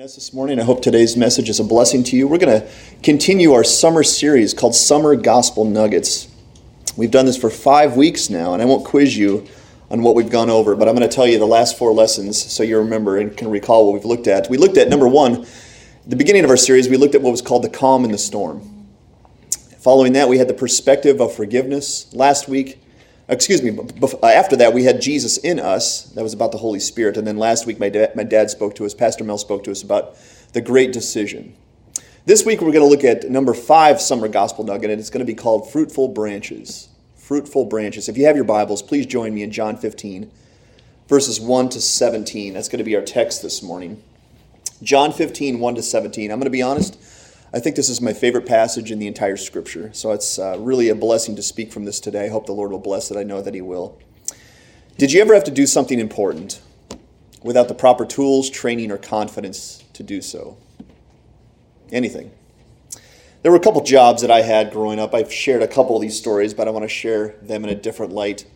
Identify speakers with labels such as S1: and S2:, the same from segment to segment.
S1: us this morning. I hope today's message is a blessing to you. We're going to continue our summer series called Summer Gospel Nuggets. We've done this for five weeks now, and I won't quiz you on what we've gone over, but I'm going to tell you the last four lessons so you remember and can recall what we've looked at. We looked at number one, the beginning of our series, we looked at what was called the calm in the storm. Following that, we had the perspective of forgiveness. Last week, excuse me, uh, after that, we had Jesus in us. That was about the Holy Spirit. And then last week, my my dad spoke to us, Pastor Mel spoke to us about the great decision. This week, we're going to look at number five summer gospel nugget, and it's going to be called Fruitful Branches. Fruitful Branches. If you have your Bibles, please join me in John 15, verses 1 to 17. That's going to be our text this morning. John 15, 1 to 17. I'm going to be honest. I think this is my favorite passage in the entire scripture. So it's uh, really a blessing to speak from this today. I hope the Lord will bless it. I know that He will. Did you ever have to do something important without the proper tools, training, or confidence to do so? Anything. There were a couple jobs that I had growing up. I've shared a couple of these stories, but I want to share them in a different light.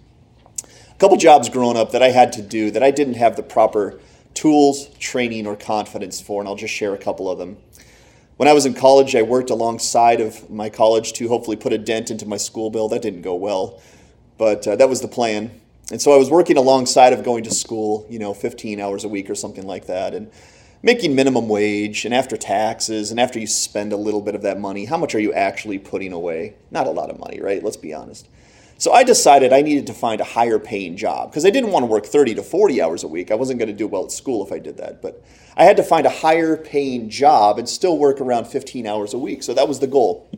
S1: A couple jobs growing up that I had to do that I didn't have the proper tools, training, or confidence for, and I'll just share a couple of them. When I was in college, I worked alongside of my college to hopefully put a dent into my school bill. That didn't go well, but uh, that was the plan. And so I was working alongside of going to school, you know, 15 hours a week or something like that, and making minimum wage. And after taxes, and after you spend a little bit of that money, how much are you actually putting away? Not a lot of money, right? Let's be honest. So I decided I needed to find a higher paying job because I didn't want to work 30 to 40 hours a week. I wasn't going to do well at school if I did that. But I had to find a higher paying job and still work around 15 hours a week. So that was the goal.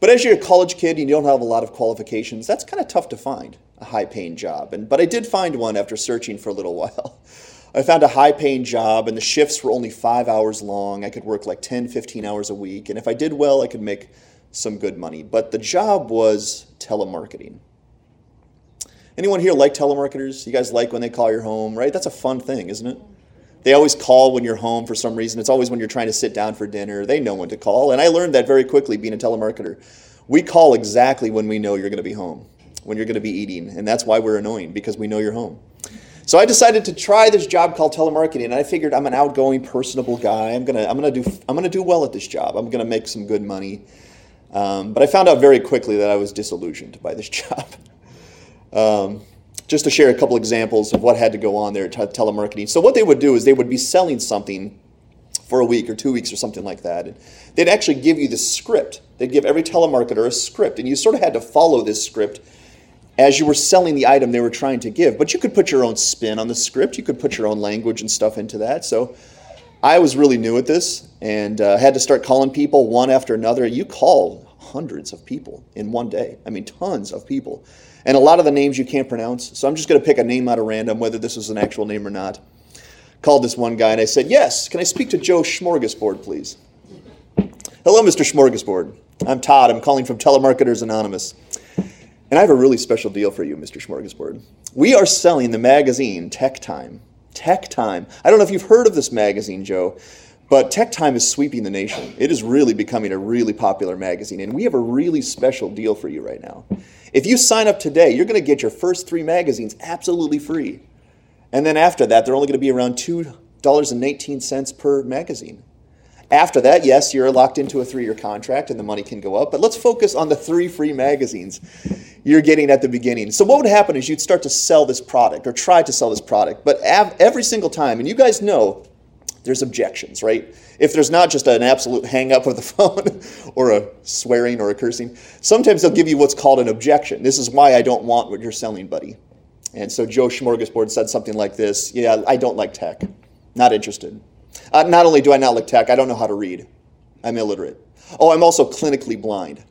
S1: But as you're a college kid and you don't have a lot of qualifications, that's kind of tough to find a high paying job. And, but I did find one after searching for a little while. I found a high paying job and the shifts were only five hours long. I could work like 10, 15 hours a week. And if I did well, I could make some good money. But the job was telemarketing. Anyone here like telemarketers? You guys like when they call your home, right? That's a fun thing, isn't it? They always call when you're home for some reason. It's always when you're trying to sit down for dinner. They know when to call. And I learned that very quickly being a telemarketer. We call exactly when we know you're going to be home, when you're going to be eating. And that's why we're annoying, because we know you're home. So I decided to try this job called telemarketing, and I figured I'm an outgoing, personable guy. I'm gonna, I'm gonna do, I'm gonna do well at this job. I'm gonna make some good money. Um, but I found out very quickly that I was disillusioned by this job. um, just to share a couple examples of what had to go on there at telemarketing. So what they would do is they would be selling something for a week or two weeks or something like that. And they'd actually give you the script. They'd give every telemarketer a script, and you sort of had to follow this script as you were selling the item they were trying to give. But you could put your own spin on the script. You could put your own language and stuff into that. So I was really new at this and uh, had to start calling people one after another. You call hundreds of people in one day. I mean, tons of people. And a lot of the names you can't pronounce. So I'm just going to pick a name out of random, whether this is an actual name or not. Called this one guy and I said, Yes, can I speak to Joe Smorgasbord, please? Hello, Mr. Smorgasbord. I'm Todd. I'm calling from Telemarketers Anonymous. And I have a really special deal for you, Mr. Smorgasbord. We are selling the magazine Tech Time. Tech Time. I don't know if you've heard of this magazine, Joe, but Tech Time is sweeping the nation. It is really becoming a really popular magazine, and we have a really special deal for you right now. If you sign up today, you're going to get your first three magazines absolutely free. And then after that, they're only going to be around $2.19 per magazine. After that, yes, you're locked into a three year contract and the money can go up, but let's focus on the three free magazines you're getting at the beginning. So, what would happen is you'd start to sell this product or try to sell this product, but every single time, and you guys know there's objections, right? If there's not just an absolute hang up of the phone or a swearing or a cursing, sometimes they'll give you what's called an objection. This is why I don't want what you're selling, buddy. And so Joe Smorgasbord said something like this Yeah, I don't like tech. Not interested. Uh, not only do I not like tech, I don't know how to read. I'm illiterate. Oh, I'm also clinically blind.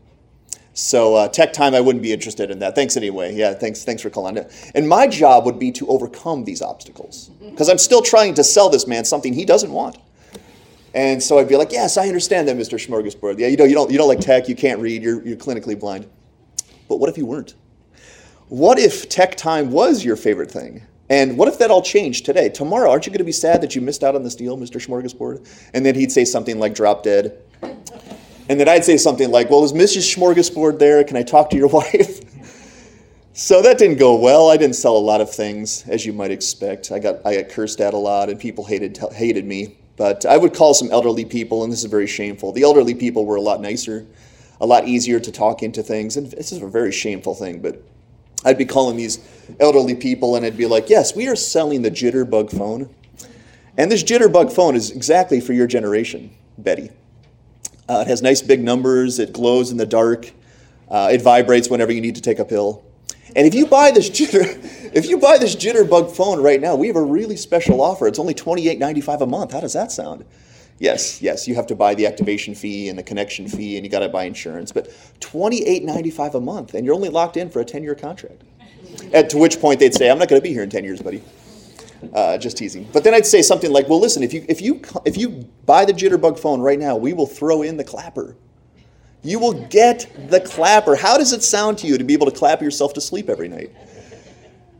S1: So uh, tech time, I wouldn't be interested in that. Thanks anyway. Yeah, thanks. Thanks for calling. It. And my job would be to overcome these obstacles because I'm still trying to sell this man something he doesn't want. And so I'd be like, yes, I understand that, Mr. Smorgasbord. Yeah, you know, you don't, you don't like tech, you can't read, you're, you're clinically blind. But what if you weren't? What if tech time was your favorite thing? And what if that all changed today? Tomorrow, aren't you going to be sad that you missed out on this deal, Mr. Smorgasbord? And then he'd say something like, drop dead. And then I'd say something like, well, is Mrs. Smorgasbord there? Can I talk to your wife? so that didn't go well. I didn't sell a lot of things, as you might expect. I got, I got cursed at a lot, and people hated, hated me. But I would call some elderly people, and this is very shameful. The elderly people were a lot nicer, a lot easier to talk into things, and this is a very shameful thing, but I'd be calling these elderly people and I'd be like, Yes, we are selling the Jitterbug phone. And this Jitterbug phone is exactly for your generation, Betty. Uh, it has nice big numbers, it glows in the dark, uh, it vibrates whenever you need to take a pill. And if you buy this jitter, if you buy this Jitterbug phone right now, we have a really special offer. It's only $28.95 a month. How does that sound? Yes, yes, you have to buy the activation fee and the connection fee, and you got to buy insurance. But $28.95 a month, and you're only locked in for a 10 year contract. At to which point they'd say, I'm not going to be here in 10 years, buddy. Uh, just teasing. But then I'd say something like, well, listen, if you, if, you, if you buy the Jitterbug phone right now, we will throw in the clapper. You will get the clapper. How does it sound to you to be able to clap yourself to sleep every night?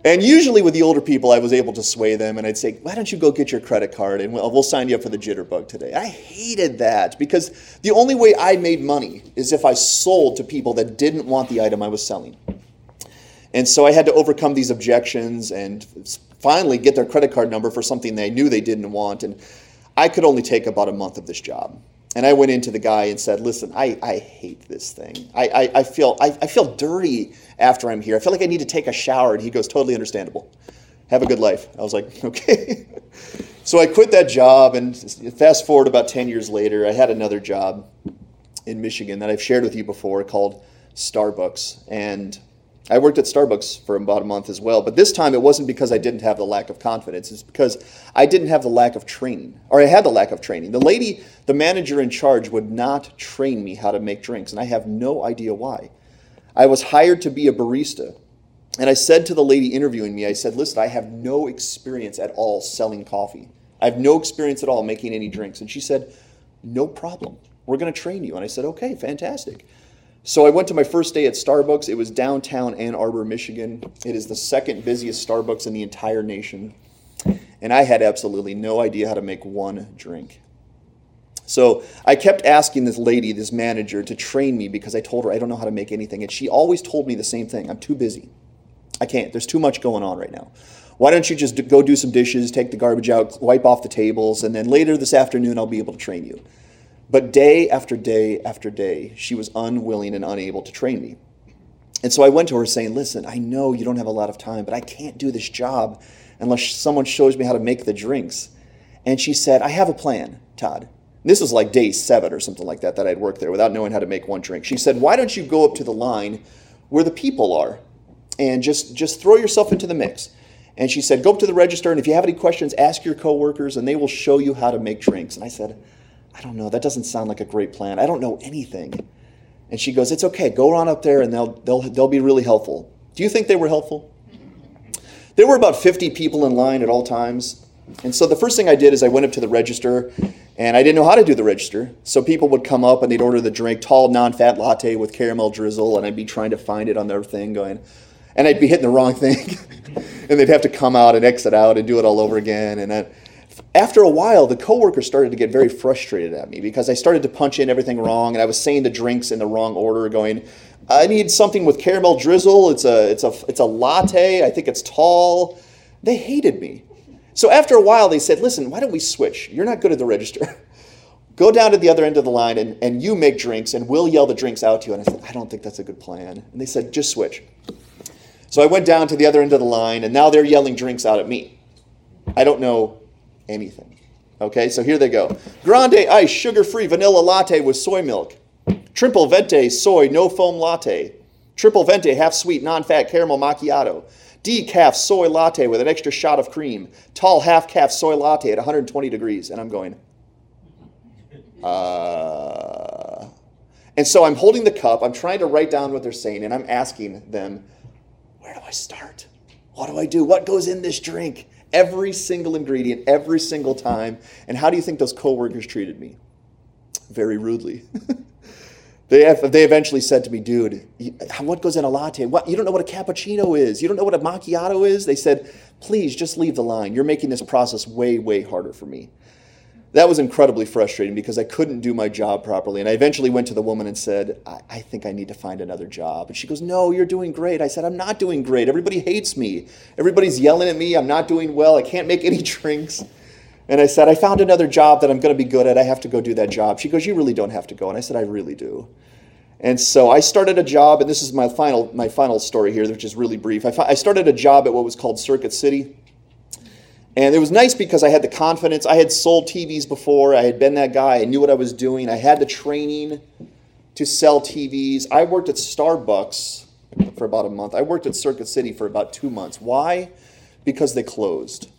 S1: And usually with the older people, I was able to sway them, and I'd say, "Why don't you go get your credit card, and we'll, we'll sign you up for the jitterbug today." I hated that because the only way I made money is if I sold to people that didn't want the item I was selling. And so I had to overcome these objections and finally get their credit card number for something they knew they didn't want. And I could only take about a month of this job. And I went into the guy and said, listen, I, I hate this thing. I, I, I feel, I, I feel dirty after I'm here. I feel like I need to take a shower. And he goes, totally understandable. Have a good life. I was like, okay. so I quit that job. And fast forward about 10 years later, I had another job in Michigan that I've shared with you before called Starbucks. And I worked at Starbucks for about a month as well, but this time it wasn't because I didn't have the lack of confidence. It's because I didn't have the lack of training, or I had the lack of training. The lady, the manager in charge, would not train me how to make drinks, and I have no idea why. I was hired to be a barista, and I said to the lady interviewing me, I said, Listen, I have no experience at all selling coffee. I have no experience at all making any drinks. And she said, No problem. We're going to train you. And I said, Okay, fantastic. So I went to my first day at Starbucks. It was downtown Ann Arbor, Michigan. It is the second busiest Starbucks in the entire nation. And I had absolutely no idea how to make one drink. So I kept asking this lady, this manager, to train me because I told her I don't know how to make anything. And she always told me the same thing I'm too busy. I can't. There's too much going on right now. Why don't you just go do some dishes, take the garbage out, wipe off the tables, and then later this afternoon I'll be able to train you. But day after day after day, she was unwilling and unable to train me. And so I went to her saying, Listen, I know you don't have a lot of time, but I can't do this job unless someone shows me how to make the drinks. And she said, I have a plan, Todd. This was like day seven or something like that that I'd worked there without knowing how to make one drink. She said, Why don't you go up to the line where the people are and just, just throw yourself into the mix? And she said, Go up to the register, and if you have any questions, ask your coworkers, and they will show you how to make drinks. And I said, I don't know, that doesn't sound like a great plan. I don't know anything. And she goes, It's okay, go on up there and they'll, they'll, they'll be really helpful. Do you think they were helpful? There were about 50 people in line at all times. And so the first thing I did is I went up to the register and I didn't know how to do the register. So people would come up and they'd order the drink, tall non fat latte with caramel drizzle, and I'd be trying to find it on their thing going, and I'd be hitting the wrong thing. and they'd have to come out and exit out and do it all over again. And I, after a while, the coworkers started to get very frustrated at me because I started to punch in everything wrong, and I was saying the drinks in the wrong order, going, "I need something with caramel drizzle. It's a it's a it's a latte. I think it's tall." They hated me. So after a while, they said, "Listen, why don't we switch? You're not good at the register." Go down to the other end of the line and, and you make drinks, and we'll yell the drinks out to you. And I said, I don't think that's a good plan. And they said, just switch. So I went down to the other end of the line, and now they're yelling drinks out at me. I don't know anything. Okay, so here they go. Grande ice, sugar free vanilla latte with soy milk. Triple venti soy no foam latte. Triple venti half sweet non fat caramel macchiato. Decaf soy latte with an extra shot of cream. Tall half caff soy latte at 120 degrees. And I'm going, uh. And so I'm holding the cup, I'm trying to write down what they're saying, and I'm asking them, where do I start? What do I do? What goes in this drink? Every single ingredient, every single time. And how do you think those coworkers treated me? Very rudely. they, have, they eventually said to me, dude, what goes in a latte? What, you don't know what a cappuccino is. You don't know what a macchiato is. They said, please just leave the line. You're making this process way, way harder for me that was incredibly frustrating because I couldn't do my job properly. And I eventually went to the woman and said, I, I, think I need to find another job. And she goes, No, you're doing great. I said, I'm not doing great. Everybody hates me. Everybody's yelling at me. I'm not doing well. I can't make any drinks. And I said, I found another job that I'm going to be good at. I have to go do that job. She goes, You really don't have to go. And I said, I really do. And so I started a job, and this is my final, my final story here, which is really brief. I, I started a job at what was called Circuit City. And it was nice because I had the confidence. I had sold TVs before. I had been that guy. I knew what I was doing. I had the training to sell TVs. I worked at Starbucks for about a month. I worked at Circuit City for about two months. Why? Because they closed.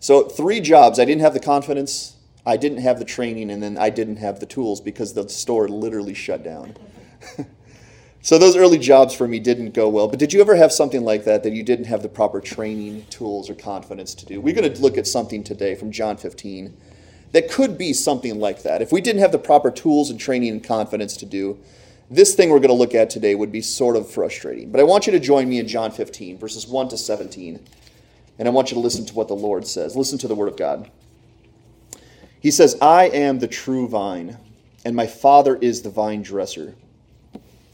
S1: So, three jobs. I didn't have the confidence, I didn't have the training, and then I didn't have the tools because the store literally shut down. so, those early jobs for me didn't go well. But did you ever have something like that that you didn't have the proper training, tools, or confidence to do? We're going to look at something today from John 15 that could be something like that. If we didn't have the proper tools and training and confidence to do, this thing we're going to look at today would be sort of frustrating. But I want you to join me in John 15, verses 1 to 17. And I want you to listen to what the Lord says. Listen to the Word of God. He says, I am the true vine, and my Father is the vine dresser.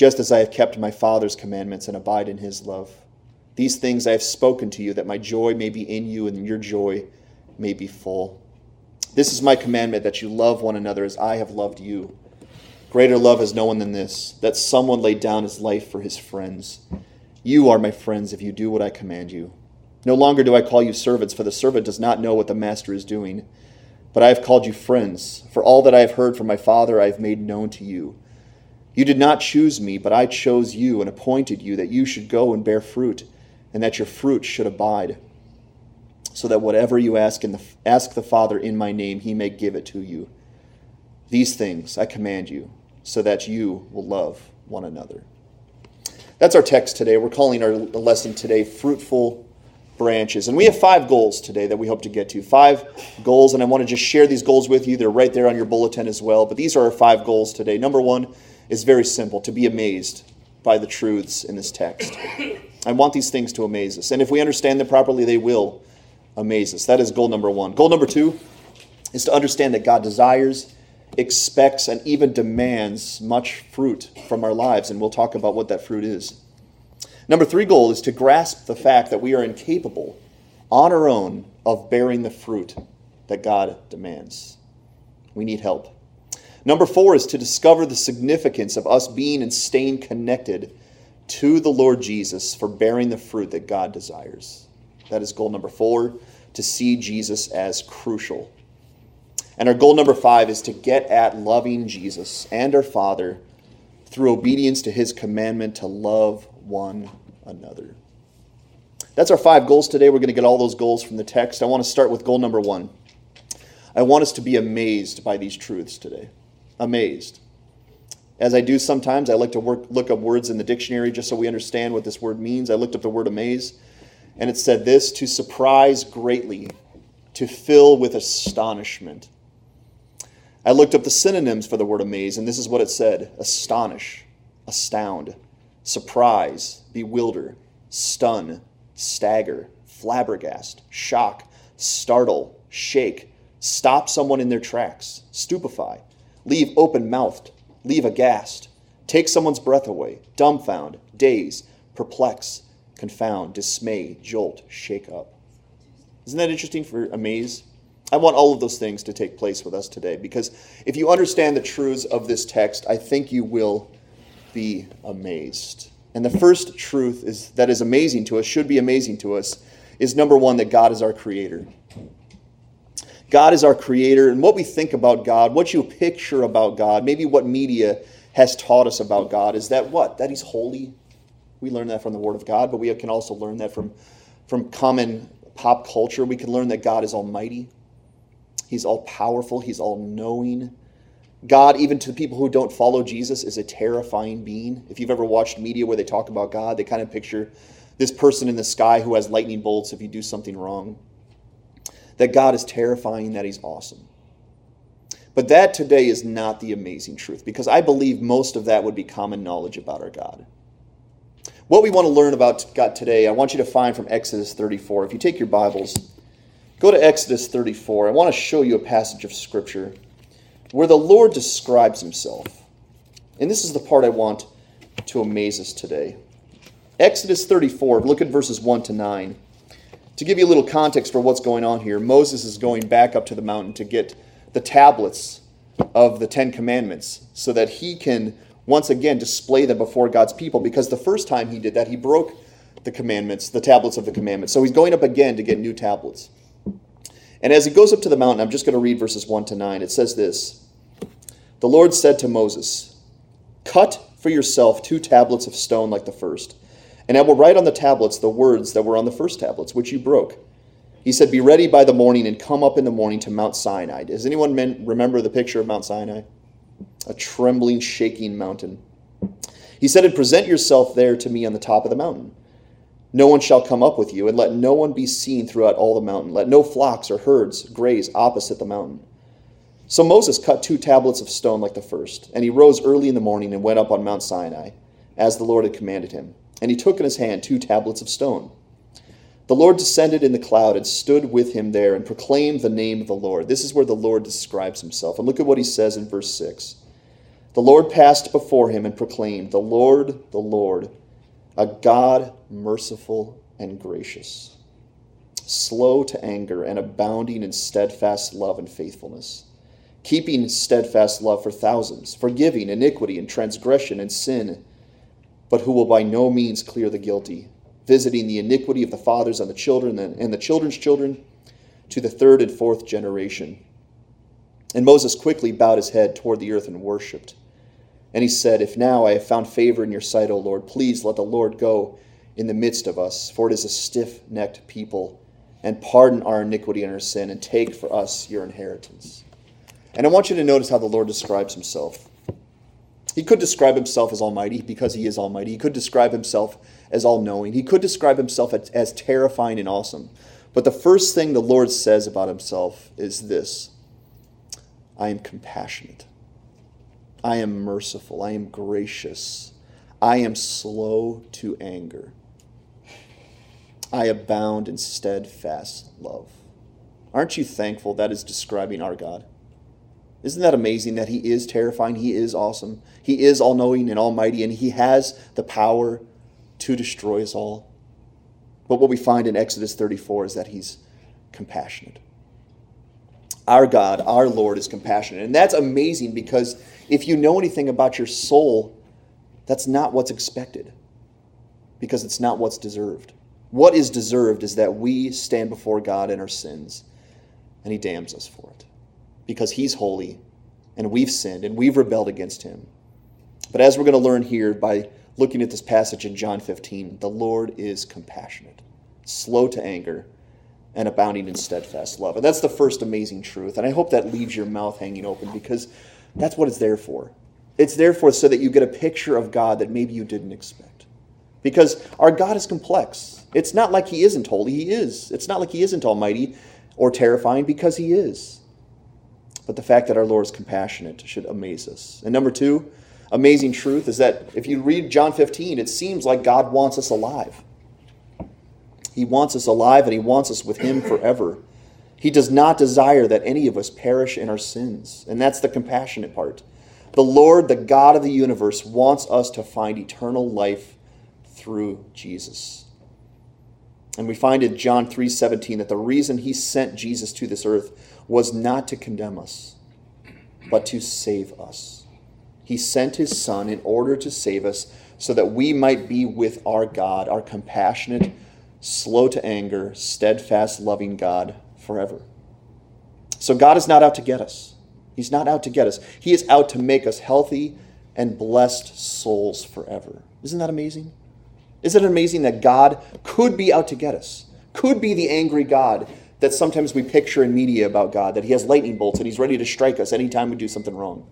S1: just as I have kept my Father's commandments and abide in his love. These things I have spoken to you, that my joy may be in you and your joy may be full. This is my commandment that you love one another as I have loved you. Greater love has no one than this, that someone laid down his life for his friends. You are my friends if you do what I command you. No longer do I call you servants, for the servant does not know what the master is doing. But I have called you friends, for all that I have heard from my Father I have made known to you. You did not choose me, but I chose you and appointed you that you should go and bear fruit, and that your fruit should abide, so that whatever you ask, in the, ask the Father in my name, he may give it to you. These things I command you, so that you will love one another. That's our text today. We're calling our lesson today Fruitful branches. And we have five goals today that we hope to get to. Five goals, and I want to just share these goals with you. They're right there on your bulletin as well. But these are our five goals today. Number one is very simple to be amazed by the truths in this text. I want these things to amaze us. And if we understand them properly, they will amaze us. That is goal number one. Goal number two is to understand that God desires, expects, and even demands much fruit from our lives. And we'll talk about what that fruit is. Number three goal is to grasp the fact that we are incapable on our own of bearing the fruit that God demands. We need help. Number four is to discover the significance of us being and staying connected to the Lord Jesus for bearing the fruit that God desires. That is goal number four, to see Jesus as crucial. And our goal number five is to get at loving Jesus and our Father through obedience to his commandment to love one another. That's our five goals today. We're going to get all those goals from the text. I want to start with goal number one. I want us to be amazed by these truths today. Amazed. As I do sometimes, I like to work, look up words in the dictionary just so we understand what this word means. I looked up the word amaze, and it said this to surprise greatly, to fill with astonishment. I looked up the synonyms for the word amaze, and this is what it said astonish, astound, surprise, bewilder, stun, stagger, flabbergast, shock, startle, shake, stop someone in their tracks, stupefy, leave open mouthed, leave aghast, take someone's breath away, dumbfound, daze, perplex, confound, dismay, jolt, shake up. Isn't that interesting for amaze? I want all of those things to take place with us today because if you understand the truths of this text, I think you will be amazed. And the first truth is that is amazing to us, should be amazing to us, is number one, that God is our creator. God is our creator, and what we think about God, what you picture about God, maybe what media has taught us about God, is that what? That He's holy. We learn that from the Word of God, but we can also learn that from, from common pop culture. We can learn that God is almighty, He's all powerful, He's all knowing. God, even to people who don't follow Jesus, is a terrifying being. If you've ever watched media where they talk about God, they kind of picture this person in the sky who has lightning bolts if you do something wrong. That God is terrifying, that He's awesome. But that today is not the amazing truth because I believe most of that would be common knowledge about our God. What we want to learn about God today, I want you to find from Exodus 34. If you take your Bibles, go to Exodus 34. I want to show you a passage of Scripture where the Lord describes himself. And this is the part I want to amaze us today. Exodus 34, look at verses 1 to 9. To give you a little context for what's going on here, Moses is going back up to the mountain to get the tablets of the Ten Commandments so that he can once again display them before God's people because the first time he did that, he broke the commandments, the tablets of the commandments. So he's going up again to get new tablets. And as he goes up to the mountain, I'm just going to read verses 1 to 9. It says this The Lord said to Moses, Cut for yourself two tablets of stone like the first, and I will write on the tablets the words that were on the first tablets, which you broke. He said, Be ready by the morning and come up in the morning to Mount Sinai. Does anyone remember the picture of Mount Sinai? A trembling, shaking mountain. He said, And present yourself there to me on the top of the mountain. No one shall come up with you, and let no one be seen throughout all the mountain. Let no flocks or herds graze opposite the mountain. So Moses cut two tablets of stone like the first, and he rose early in the morning and went up on Mount Sinai, as the Lord had commanded him. And he took in his hand two tablets of stone. The Lord descended in the cloud and stood with him there and proclaimed the name of the Lord. This is where the Lord describes himself. And look at what he says in verse 6. The Lord passed before him and proclaimed, The Lord, the Lord a God merciful and gracious, slow to anger and abounding in steadfast love and faithfulness, keeping steadfast love for thousands, forgiving iniquity and transgression and sin, but who will by no means clear the guilty, visiting the iniquity of the fathers on the children and the children's children to the third and fourth generation. And Moses quickly bowed his head toward the earth and worshipped. And he said, If now I have found favor in your sight, O Lord, please let the Lord go in the midst of us, for it is a stiff necked people, and pardon our iniquity and our sin, and take for us your inheritance. And I want you to notice how the Lord describes himself. He could describe himself as almighty because he is almighty. He could describe himself as all knowing. He could describe himself as, as terrifying and awesome. But the first thing the Lord says about himself is this I am compassionate. I am merciful. I am gracious. I am slow to anger. I abound in steadfast love. Aren't you thankful that is describing our God? Isn't that amazing that He is terrifying? He is awesome. He is all knowing and almighty, and He has the power to destroy us all. But what we find in Exodus 34 is that He's compassionate. Our God, our Lord, is compassionate. And that's amazing because if you know anything about your soul, that's not what's expected because it's not what's deserved. What is deserved is that we stand before God in our sins and He damns us for it because He's holy and we've sinned and we've rebelled against Him. But as we're going to learn here by looking at this passage in John 15, the Lord is compassionate, slow to anger, and abounding in steadfast love. And that's the first amazing truth. And I hope that leaves your mouth hanging open because that's what it's there for. It's there for so that you get a picture of God that maybe you didn't expect. Because our God is complex. It's not like He isn't holy, He is. It's not like He isn't almighty or terrifying because He is. But the fact that our Lord is compassionate should amaze us. And number two, amazing truth is that if you read John 15, it seems like God wants us alive. He wants us alive and He wants us with Him forever. He does not desire that any of us perish in our sins. And that's the compassionate part. The Lord, the God of the universe, wants us to find eternal life through Jesus. And we find in John 3:17 that the reason he sent Jesus to this earth was not to condemn us, but to save us. He sent his son in order to save us so that we might be with our God, our compassionate, slow to anger, steadfast, loving God forever. So God is not out to get us. He's not out to get us. He is out to make us healthy and blessed souls forever. Isn't that amazing? Isn't it amazing that God could be out to get us? Could be the angry God that sometimes we picture in media about God, that He has lightning bolts and He's ready to strike us anytime we do something wrong.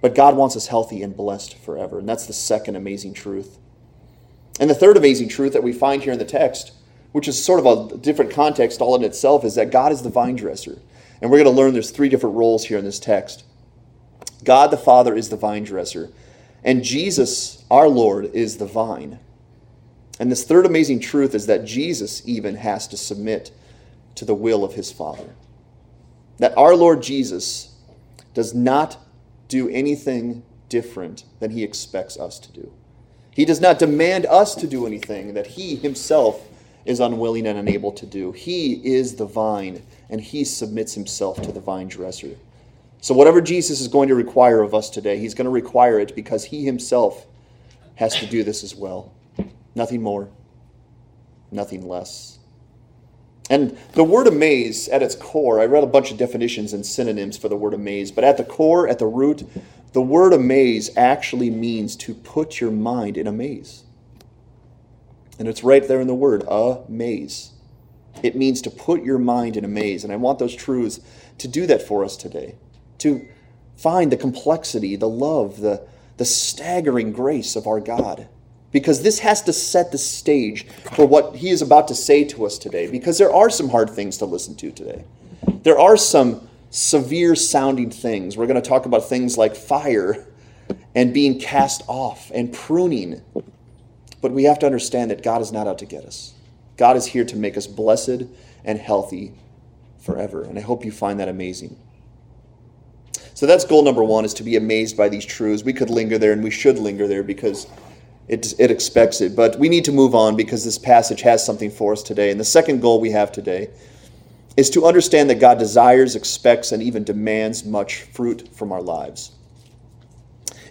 S1: But God wants us healthy and blessed forever. And that's the second amazing truth. And the third amazing truth that we find here in the text, which is sort of a different context all in itself, is that God is the vine dresser. And we're going to learn there's three different roles here in this text. God the Father is the vine dresser, and Jesus, our Lord, is the vine. And this third amazing truth is that Jesus even has to submit to the will of his Father. That our Lord Jesus does not do anything different than he expects us to do. He does not demand us to do anything that he himself is unwilling and unable to do. He is the vine, and he submits himself to the vine dresser. So, whatever Jesus is going to require of us today, he's going to require it because he himself has to do this as well. Nothing more, nothing less. And the word amaze at its core, I read a bunch of definitions and synonyms for the word amaze, but at the core, at the root, the word amaze actually means to put your mind in a maze. And it's right there in the word, amaze. It means to put your mind in a maze. And I want those truths to do that for us today. To find the complexity, the love, the, the staggering grace of our God because this has to set the stage for what he is about to say to us today. Because there are some hard things to listen to today. There are some severe sounding things. We're going to talk about things like fire and being cast off and pruning. But we have to understand that God is not out to get us. God is here to make us blessed and healthy forever. And I hope you find that amazing. So that's goal number one is to be amazed by these truths. We could linger there and we should linger there because it, it expects it. But we need to move on because this passage has something for us today. And the second goal we have today is to understand that God desires, expects, and even demands much fruit from our lives.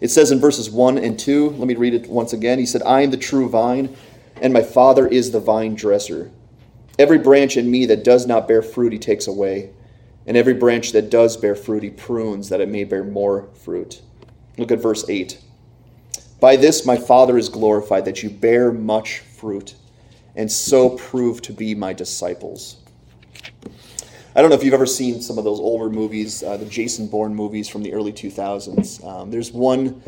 S1: It says in verses 1 and 2, let me read it once again. He said, I am the true vine, and my Father is the vine dresser. Every branch in me that does not bear fruit, he takes away. And every branch that does bear fruit, he prunes, that it may bear more fruit. Look at verse 8. By this my Father is glorified, that you bear much fruit, and so prove to be my disciples. I don't know if you've ever seen some of those older movies, uh, the Jason Bourne movies from the early 2000s. Um, there's one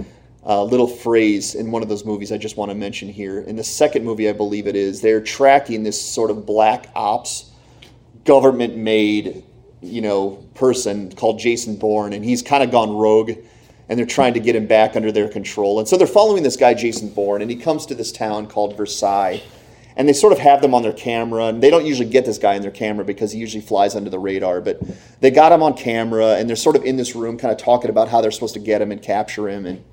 S1: uh, little phrase in one of those movies I just want to mention here. In the second movie, I believe it is, they're tracking this sort of black ops, government made, you know, person called Jason Bourne, and he's kind of gone rogue and they're trying to get him back under their control. And so they're following this guy, Jason Bourne, and he comes to this town called Versailles. And they sort of have them on their camera, and they don't usually get this guy on their camera because he usually flies under the radar. But they got him on camera, and they're sort of in this room, kind of talking about how they're supposed to get him and capture him. And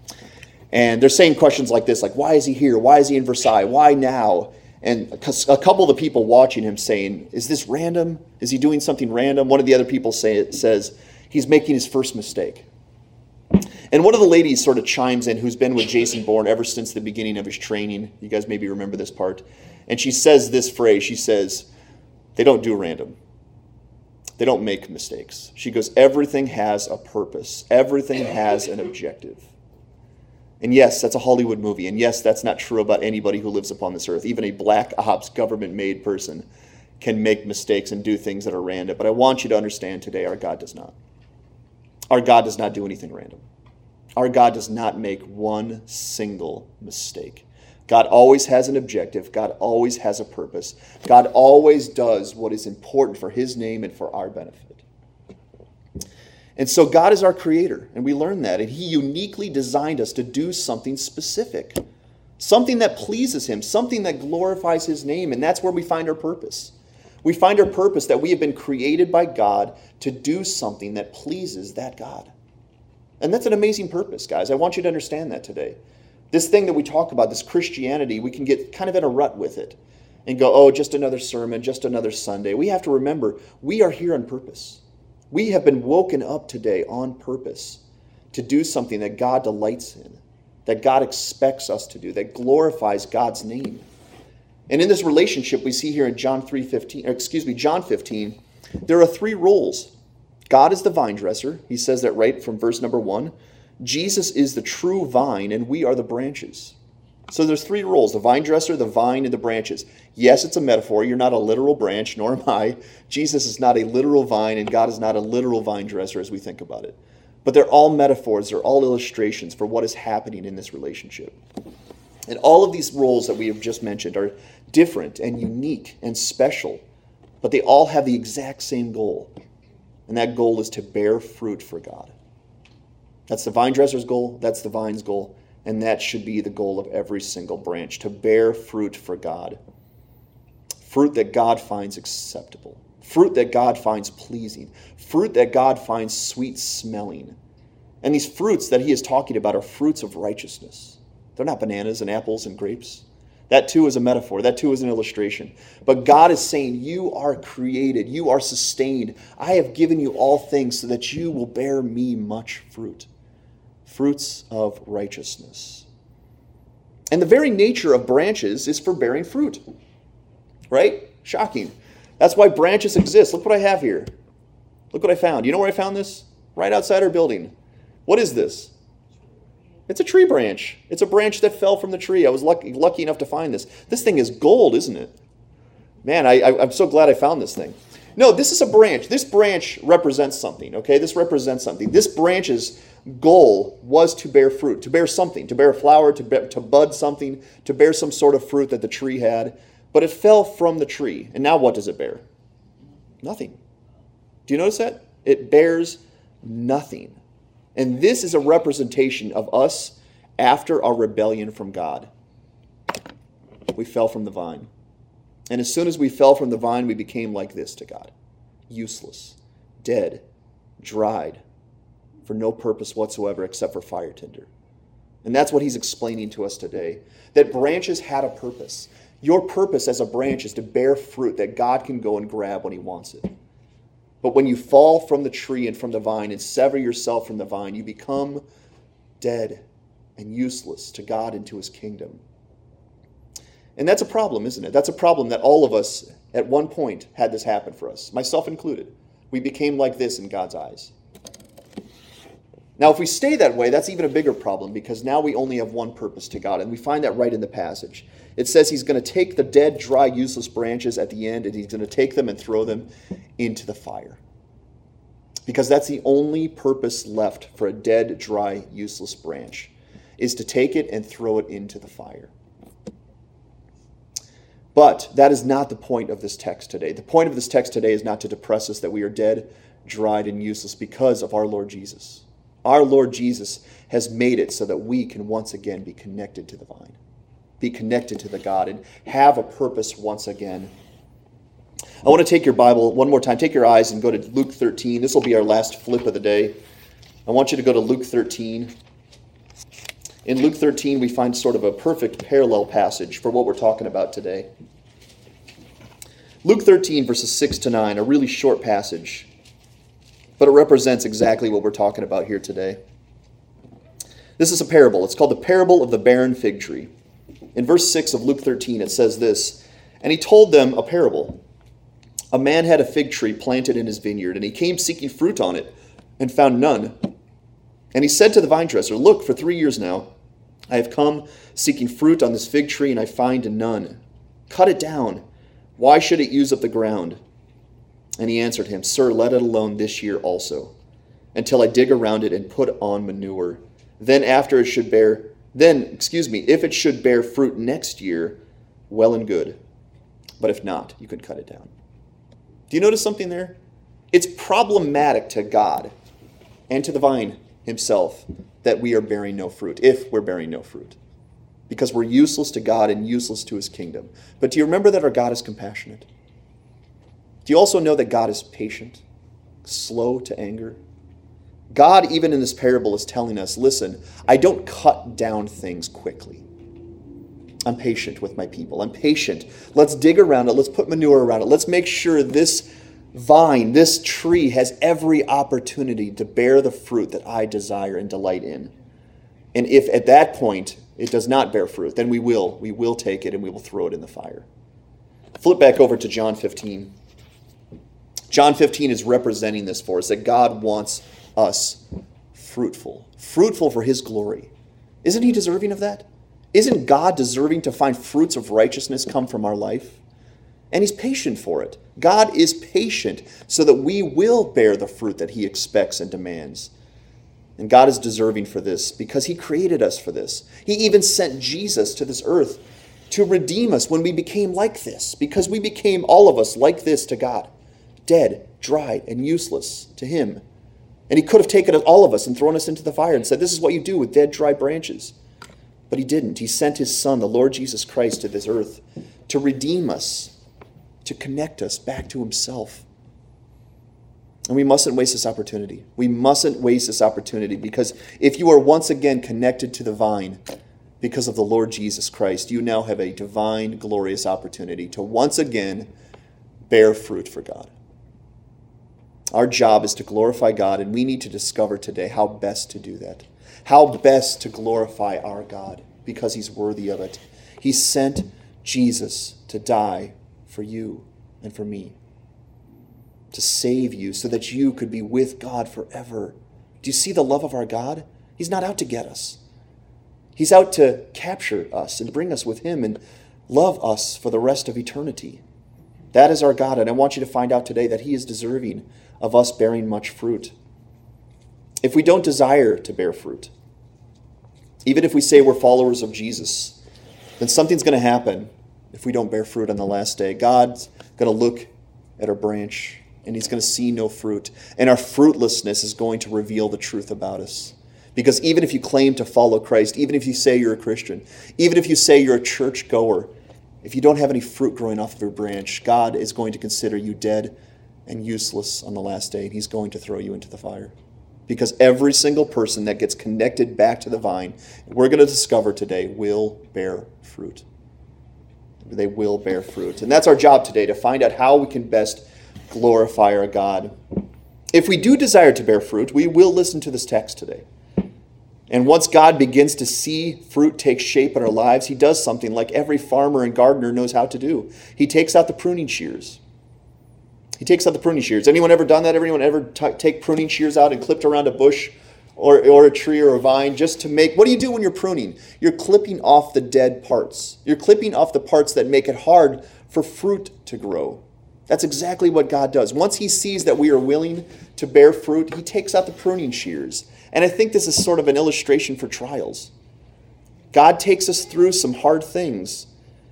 S1: and they're saying questions like this, like, "Why is he here? Why is he in Versailles? Why now?" And a couple of the people watching him saying, "Is this random? Is he doing something random?" One of the other people say, says, "He's making his first mistake." And one of the ladies sort of chimes in who's been with Jason Bourne ever since the beginning of his training. You guys maybe remember this part. And she says this phrase She says, They don't do random, they don't make mistakes. She goes, Everything has a purpose, everything has an objective. And yes, that's a Hollywood movie. And yes, that's not true about anybody who lives upon this earth. Even a black ops government made person can make mistakes and do things that are random. But I want you to understand today our God does not. Our God does not do anything random. Our God does not make one single mistake. God always has an objective. God always has a purpose. God always does what is important for His name and for our benefit. And so God is our creator, and we learn that. And He uniquely designed us to do something specific, something that pleases Him, something that glorifies His name. And that's where we find our purpose. We find our purpose that we have been created by God to do something that pleases that God. And that's an amazing purpose, guys. I want you to understand that today. This thing that we talk about, this Christianity, we can get kind of in a rut with it and go, oh, just another sermon, just another Sunday. We have to remember we are here on purpose. We have been woken up today on purpose to do something that God delights in, that God expects us to do, that glorifies God's name. And in this relationship we see here in John 3:15, excuse me, John 15, there are three roles God is the vine dresser. He says that right from verse number one. Jesus is the true vine, and we are the branches. So there's three roles the vine dresser, the vine, and the branches. Yes, it's a metaphor. You're not a literal branch, nor am I. Jesus is not a literal vine, and God is not a literal vine dresser as we think about it. But they're all metaphors, they're all illustrations for what is happening in this relationship. And all of these roles that we have just mentioned are different and unique and special, but they all have the exact same goal. And that goal is to bear fruit for God. That's the vine dresser's goal, that's the vine's goal, and that should be the goal of every single branch to bear fruit for God. Fruit that God finds acceptable, fruit that God finds pleasing, fruit that God finds sweet smelling. And these fruits that he is talking about are fruits of righteousness. They're not bananas and apples and grapes. That too is a metaphor. That too is an illustration. But God is saying, You are created. You are sustained. I have given you all things so that you will bear me much fruit. Fruits of righteousness. And the very nature of branches is for bearing fruit. Right? Shocking. That's why branches exist. Look what I have here. Look what I found. You know where I found this? Right outside our building. What is this? It's a tree branch. It's a branch that fell from the tree. I was lucky, lucky enough to find this. This thing is gold, isn't it? Man, I, I, I'm so glad I found this thing. No, this is a branch. This branch represents something, okay? This represents something. This branch's goal was to bear fruit, to bear something, to bear a flower, to, bear, to bud something, to bear some sort of fruit that the tree had. But it fell from the tree. And now what does it bear? Nothing. Do you notice that? It bears nothing. And this is a representation of us after our rebellion from God. We fell from the vine. And as soon as we fell from the vine, we became like this to God useless, dead, dried, for no purpose whatsoever except for fire tinder. And that's what he's explaining to us today that branches had a purpose. Your purpose as a branch is to bear fruit that God can go and grab when he wants it. But when you fall from the tree and from the vine and sever yourself from the vine, you become dead and useless to God and to his kingdom. And that's a problem, isn't it? That's a problem that all of us at one point had this happen for us, myself included. We became like this in God's eyes. Now, if we stay that way, that's even a bigger problem because now we only have one purpose to God, and we find that right in the passage. It says he's going to take the dead, dry, useless branches at the end, and he's going to take them and throw them into the fire. Because that's the only purpose left for a dead, dry, useless branch, is to take it and throw it into the fire. But that is not the point of this text today. The point of this text today is not to depress us that we are dead, dried, and useless because of our Lord Jesus. Our Lord Jesus has made it so that we can once again be connected to the vine, be connected to the God, and have a purpose once again. I want to take your Bible one more time. Take your eyes and go to Luke 13. This will be our last flip of the day. I want you to go to Luke 13. In Luke 13, we find sort of a perfect parallel passage for what we're talking about today. Luke 13, verses 6 to 9, a really short passage but it represents exactly what we're talking about here today. This is a parable. It's called the parable of the barren fig tree. In verse 6 of Luke 13, it says this And he told them a parable. A man had a fig tree planted in his vineyard, and he came seeking fruit on it, and found none. And he said to the vine dresser, Look, for three years now, I have come seeking fruit on this fig tree, and I find none. Cut it down. Why should it use up the ground? And he answered him, Sir, let it alone this year also, until I dig around it and put on manure. Then after it should bear, then, excuse me, if it should bear fruit next year, well and good. But if not, you can cut it down. Do you notice something there? It's problematic to God and to the vine himself that we are bearing no fruit, if we're bearing no fruit, because we're useless to God and useless to his kingdom. But do you remember that our God is compassionate? Do you also know that God is patient, slow to anger? God, even in this parable, is telling us listen, I don't cut down things quickly. I'm patient with my people. I'm patient. Let's dig around it. Let's put manure around it. Let's make sure this vine, this tree, has every opportunity to bear the fruit that I desire and delight in. And if at that point it does not bear fruit, then we will. We will take it and we will throw it in the fire. Flip back over to John 15. John 15 is representing this for us that God wants us fruitful, fruitful for his glory. Isn't he deserving of that? Isn't God deserving to find fruits of righteousness come from our life? And he's patient for it. God is patient so that we will bear the fruit that he expects and demands. And God is deserving for this because he created us for this. He even sent Jesus to this earth to redeem us when we became like this, because we became all of us like this to God dead, dry, and useless to him. And he could have taken all of us and thrown us into the fire and said, This is what you do with dead, dry branches. But he didn't. He sent his son, the Lord Jesus Christ, to this earth to redeem us, to connect us back to himself. And we mustn't waste this opportunity. We mustn't waste this opportunity because if you are once again connected to the vine because of the Lord Jesus Christ, you now have a divine, glorious opportunity to once again bear fruit for God. Our job is to glorify God, and we need to discover today how best to do that. How best to glorify our God because He's worthy of it. He sent Jesus to die for you and for me, to save you so that you could be with God forever. Do you see the love of our God? He's not out to get us, He's out to capture us and bring us with Him and love us for the rest of eternity. That is our God, and I want you to find out today that He is deserving of us bearing much fruit. If we don't desire to bear fruit, even if we say we're followers of Jesus, then something's going to happen if we don't bear fruit on the last day. God's going to look at our branch and he's going to see no fruit. And our fruitlessness is going to reveal the truth about us. Because even if you claim to follow Christ, even if you say you're a Christian, even if you say you're a church goer, if you don't have any fruit growing off of your branch, God is going to consider you dead and useless on the last day, and he's going to throw you into the fire. Because every single person that gets connected back to the vine, we're going to discover today, will bear fruit. They will bear fruit. And that's our job today to find out how we can best glorify our God. If we do desire to bear fruit, we will listen to this text today. And once God begins to see fruit take shape in our lives, He does something like every farmer and gardener knows how to do. He takes out the pruning shears. He takes out the pruning shears. Anyone ever done that? Anyone ever t- take pruning shears out and clipped around a bush or, or a tree or a vine just to make what do you do when you're pruning? You're clipping off the dead parts. You're clipping off the parts that make it hard for fruit to grow. That's exactly what God does. Once He sees that we are willing to bear fruit, He takes out the pruning shears. And I think this is sort of an illustration for trials. God takes us through some hard things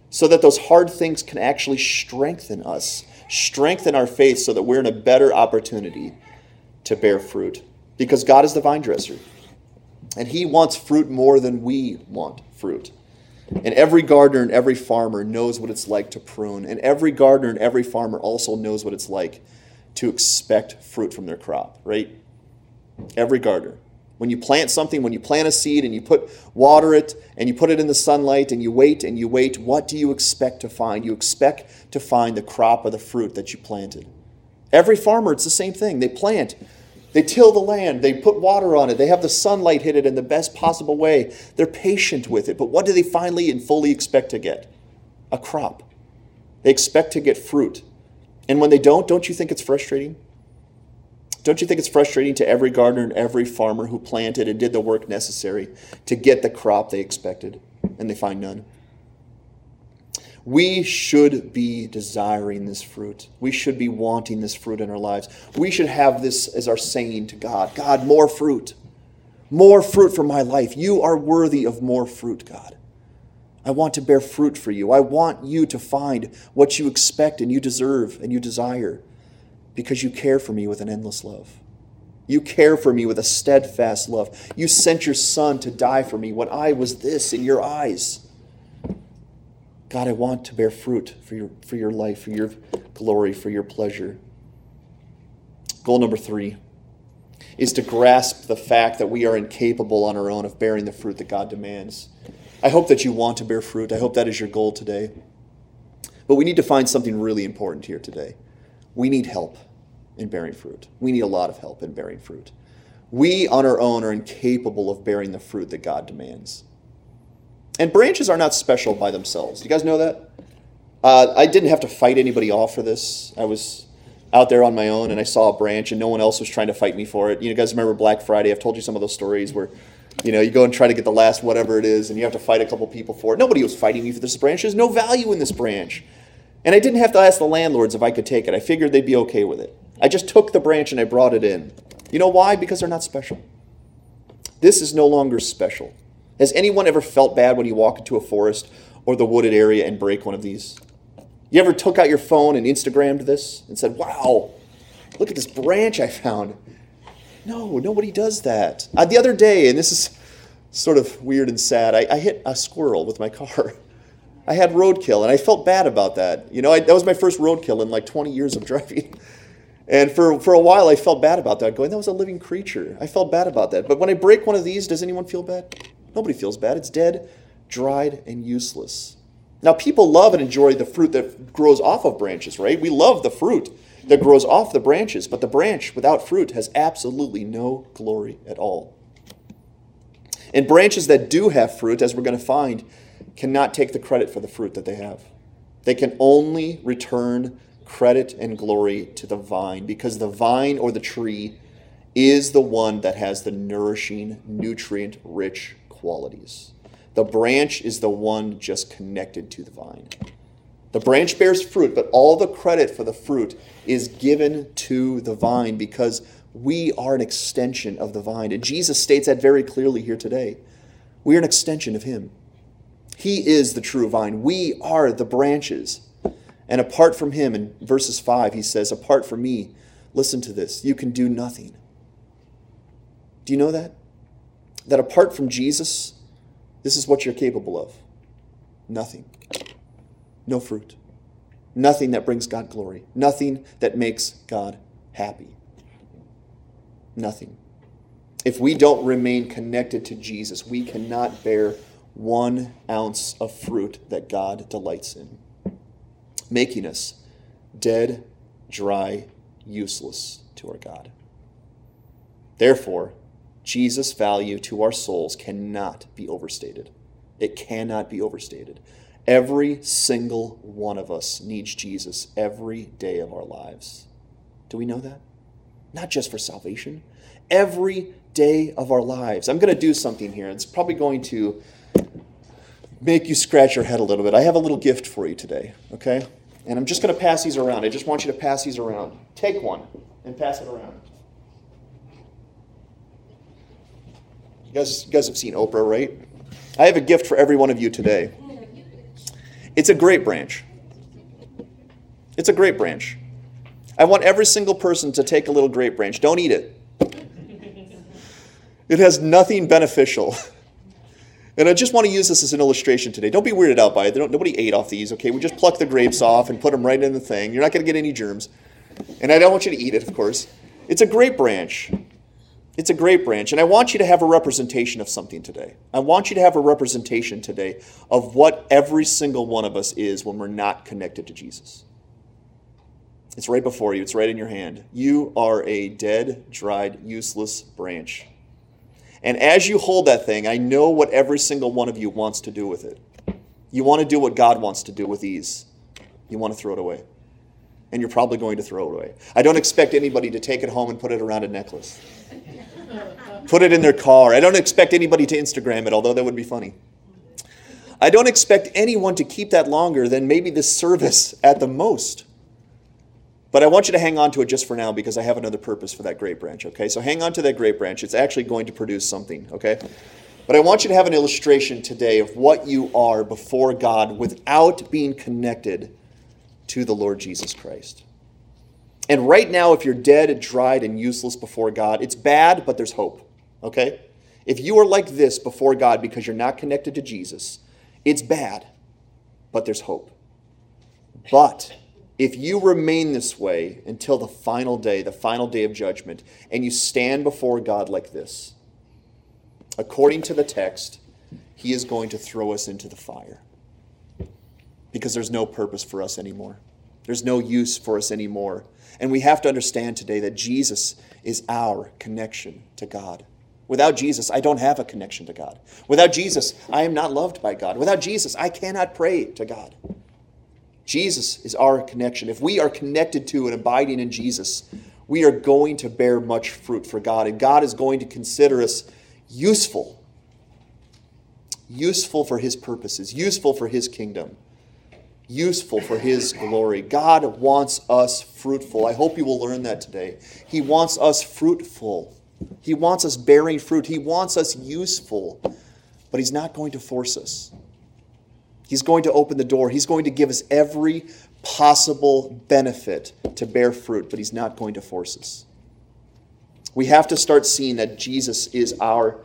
S1: so that those hard things can actually strengthen us strengthen our faith so that we're in a better opportunity to bear fruit. Because God is the vine dresser. And He wants fruit more than we want fruit. And every gardener and every farmer knows what it's like to prune. And every gardener and every farmer also knows what it's like to expect fruit from their crop, right? Every gardener. When you plant something, when you plant a seed and you put water it and you put it in the sunlight and you wait and you wait, what do you expect to find? You expect to find the crop or the fruit that you planted. Every farmer, it's the same thing. They plant, they till the land, they put water on it, they have the sunlight hit it in the best possible way. They're patient with it. But what do they finally and fully expect to get? A crop. They expect to get fruit. And when they don't, don't you think it's frustrating? Don't you think it's frustrating to every gardener and every farmer who planted and did the work necessary to get the crop they expected and they find none? We should be desiring this fruit. We should be wanting this fruit in our lives. We should have this as our saying to God God, more fruit. More fruit for my life. You are worthy of more fruit, God. I want to bear fruit for you. I want you to find what you expect and you deserve and you desire because you care for me with an endless love. You care for me with a steadfast love. You sent your son to die for me when I was this in your eyes. God, I want to bear fruit for your, for your life, for your glory, for your pleasure. Goal number three is to grasp the fact that we are incapable on our own of bearing the fruit that God demands. I hope that you want to bear fruit. I hope that is your goal today. But we need to find something really important here today. We need help in bearing fruit. We need a lot of help in bearing fruit. We on our own are incapable of bearing the fruit that God demands. And branches are not special by themselves. You guys know that? Uh, I didn't have to fight anybody off for this. I was out there on my own and I saw a branch and no one else was trying to fight me for it. You guys remember Black Friday? I've told you some of those stories where, you know, you go and try to get the last whatever it is and you have to fight a couple people for it. Nobody was fighting me for this branch. There's no value in this branch. And I didn't have to ask the landlords if I could take it. I figured they'd be okay with it. I just took the branch and I brought it in. You know why? Because they're not special. This is no longer special. Has anyone ever felt bad when you walk into a forest or the wooded area and break one of these? You ever took out your phone and Instagrammed this and said, wow, look at this branch I found? No, nobody does that. Uh, the other day, and this is sort of weird and sad, I, I, hit a squirrel with my car. I had roadkill, and I felt bad about that. You know, I, that was my first roadkill in like 20 years of driving. And for, for a while, I felt bad about that, going, that was a living creature. I felt bad about that. But when I break one of these, does anyone feel bad? Nobody feels bad. It's dead, dried, and useless. Now, people love and enjoy the fruit that grows off of branches, right? We love the fruit that grows off the branches, but the branch without fruit has absolutely no glory at all. And branches that do have fruit, as we're going to find, cannot take the credit for the fruit that they have. They can only return credit and glory to the vine because the vine or the tree is the one that has the nourishing, nutrient rich qualities. The branch is the one just connected to the vine. The branch bears fruit, but all the credit for the fruit is given to the vine because we are an extension of the vine. And Jesus states that very clearly here today. We are an extension of Him. He is the true vine. We are the branches. And apart from Him, in verses 5, he says, Apart from me, listen to this, you can do nothing. Do you know that? That apart from Jesus, this is what you're capable of nothing. No fruit. Nothing that brings God glory. Nothing that makes God happy. Nothing. If we don't remain connected to Jesus, we cannot bear one ounce of fruit that God delights in, making us dead, dry, useless to our God. Therefore, Jesus' value to our souls cannot be overstated. It cannot be overstated. Every single one of us needs Jesus every day of our lives. Do we know that? Not just for salvation, every day of our lives. I'm going to do something here. It's probably going to make you scratch your head a little bit. I have a little gift for you today, okay? And I'm just going to pass these around. I just want you to pass these around. Take one and pass it around. You guys, you guys have seen Oprah, right? I have a gift for every one of you today. It's a grape branch. It's a grape branch. I want every single person to take a little grape branch. Don't eat it. It has nothing beneficial. And I just want to use this as an illustration today. Don't be weirded out by it. nobody ate off these, okay? We just pluck the grapes off and put them right in the thing. You're not going to get any germs. And I don't want you to eat it, of course. It's a grape branch. It's a grape branch. And I want you to have a representation of something today. I want you to have a representation today of what every single one of us is when we're not connected to Jesus. It's right before you, it's right in your hand. You are a dead, dried, useless branch. And as you hold that thing, I know what every single one of you wants to do with it. You want to do what God wants to do with these. You want to throw it away. And you're probably going to throw it away. I don't expect anybody to take it home and put it around a necklace put it in their car. I don't expect anybody to Instagram it, although that would be funny. I don't expect anyone to keep that longer than maybe this service at the most. But I want you to hang on to it just for now because I have another purpose for that grape branch, okay? So hang on to that grape branch. It's actually going to produce something, okay? But I want you to have an illustration today of what you are before God without being connected to the Lord Jesus Christ. And right now, if you're dead, dried, and useless before God, it's bad, but there's hope. Okay? If you are like this before God because you're not connected to Jesus, it's bad, but there's hope. But if you remain this way until the final day, the final day of judgment, and you stand before God like this, according to the text, He is going to throw us into the fire because there's no purpose for us anymore. There's no use for us anymore. And we have to understand today that Jesus is our connection to God. Without Jesus, I don't have a connection to God. Without Jesus, I am not loved by God. Without Jesus, I cannot pray to God. Jesus is our connection. If we are connected to and abiding in Jesus, we are going to bear much fruit for God, and God is going to consider us useful. Useful for His purposes, useful for His kingdom, useful for His glory. God wants us fruitful. I hope you will learn that today. He wants us fruitful. He wants us bearing fruit. He wants us useful, but He's not going to force us. He's going to open the door. He's going to give us every possible benefit to bear fruit, but He's not going to force us. We have to start seeing that Jesus is our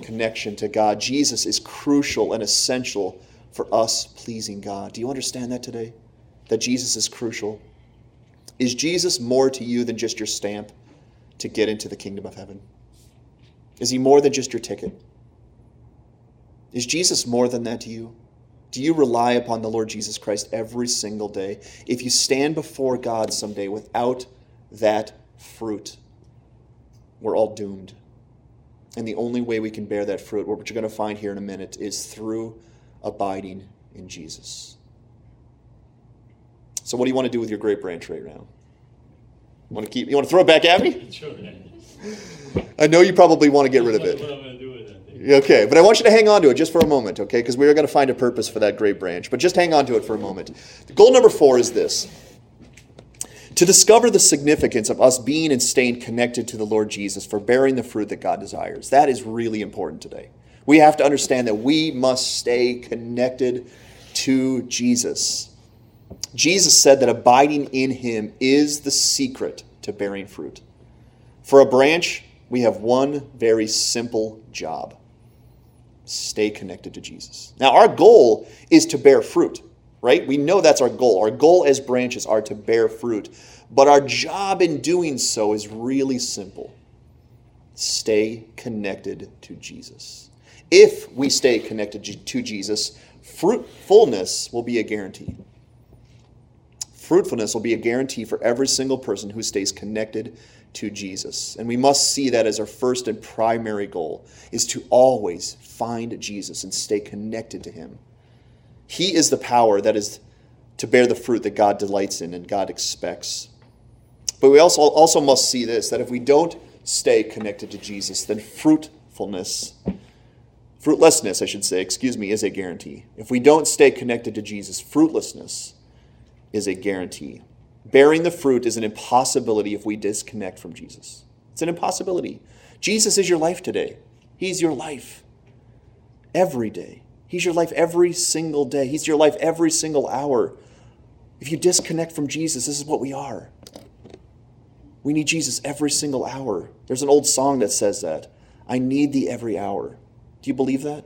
S1: connection to God. Jesus is crucial and essential for us pleasing God. Do you understand that today? That Jesus is crucial? Is Jesus more to you than just your stamp to get into the kingdom of heaven? Is he more than just your ticket? Is Jesus more than that to you? Do you rely upon the Lord Jesus Christ every single day? If you stand before God someday without that fruit, we're all doomed. And the only way we can bear that fruit, what you're going to find here in a minute, is through abiding in Jesus. So, what do you want to do with your grape branch right now? You want to keep? You want to throw it back at me?
S2: Sure.
S1: I know you probably want to get rid of
S2: What
S1: it. Okay, but I want you to hang on to it just for a moment, okay? Because we are going to find a purpose for that great branch. But just hang on to it for a moment. Goal number four is this to discover the significance of us being and staying connected to the Lord Jesus for bearing the fruit that God desires. That is really important today. We have to understand that we must stay connected to Jesus. Jesus said that abiding in him is the secret to bearing fruit. For a branch, we have one very simple job stay connected to Jesus. Now, our goal is to bear fruit, right? We know that's our goal. Our goal as branches are to bear fruit. But our job in doing so is really simple stay connected to Jesus. If we stay connected to Jesus, fruitfulness will be a guarantee. Fruitfulness will be a guarantee for every single person who stays connected to Jesus. And we must see that as our first and primary goal is to always find Jesus and stay connected to him. He is the power that is to bear the fruit that God delights in and God expects. But we also also must see this that if we don't stay connected to Jesus, then fruitfulness fruitlessness, I should say, excuse me, is a guarantee. If we don't stay connected to Jesus, fruitlessness is a guarantee. Bearing the fruit is an impossibility if we disconnect from Jesus. It's an impossibility. Jesus is your life today. He's your life every day. He's your life every single day. He's your life every single hour. If you disconnect from Jesus, this is what we are. We need Jesus every single hour. There's an old song that says that. I need thee every hour. Do you believe that?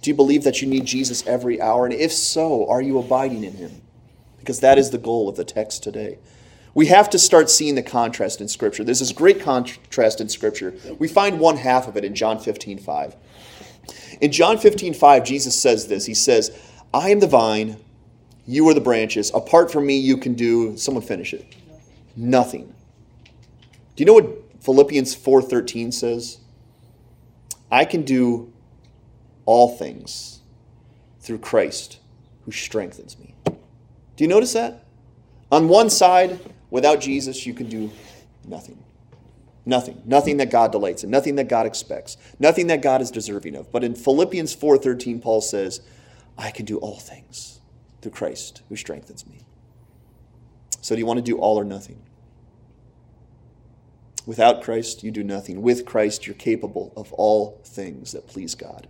S1: Do you believe that you need Jesus every hour? And if so, are you abiding in him? Because that is the goal of the text today. We have to start seeing the contrast in Scripture. There's this great contrast in Scripture. We find one half of it in John 15, 5. In John 15, 5, Jesus says this He says, I am the vine, you are the branches. Apart from me, you can do, someone finish it. Nothing. Do you know what Philippians 4:13 says? I can do all things through Christ who strengthens me. Do you notice that? On one side, without Jesus, you can do nothing. Nothing. Nothing that God delights in, nothing that God expects, nothing that God is deserving of. But in Philippians 4:13 Paul says, I can do all things through Christ who strengthens me. So do you want to do all or nothing? Without Christ, you do nothing. With Christ, you're capable of all things that please God.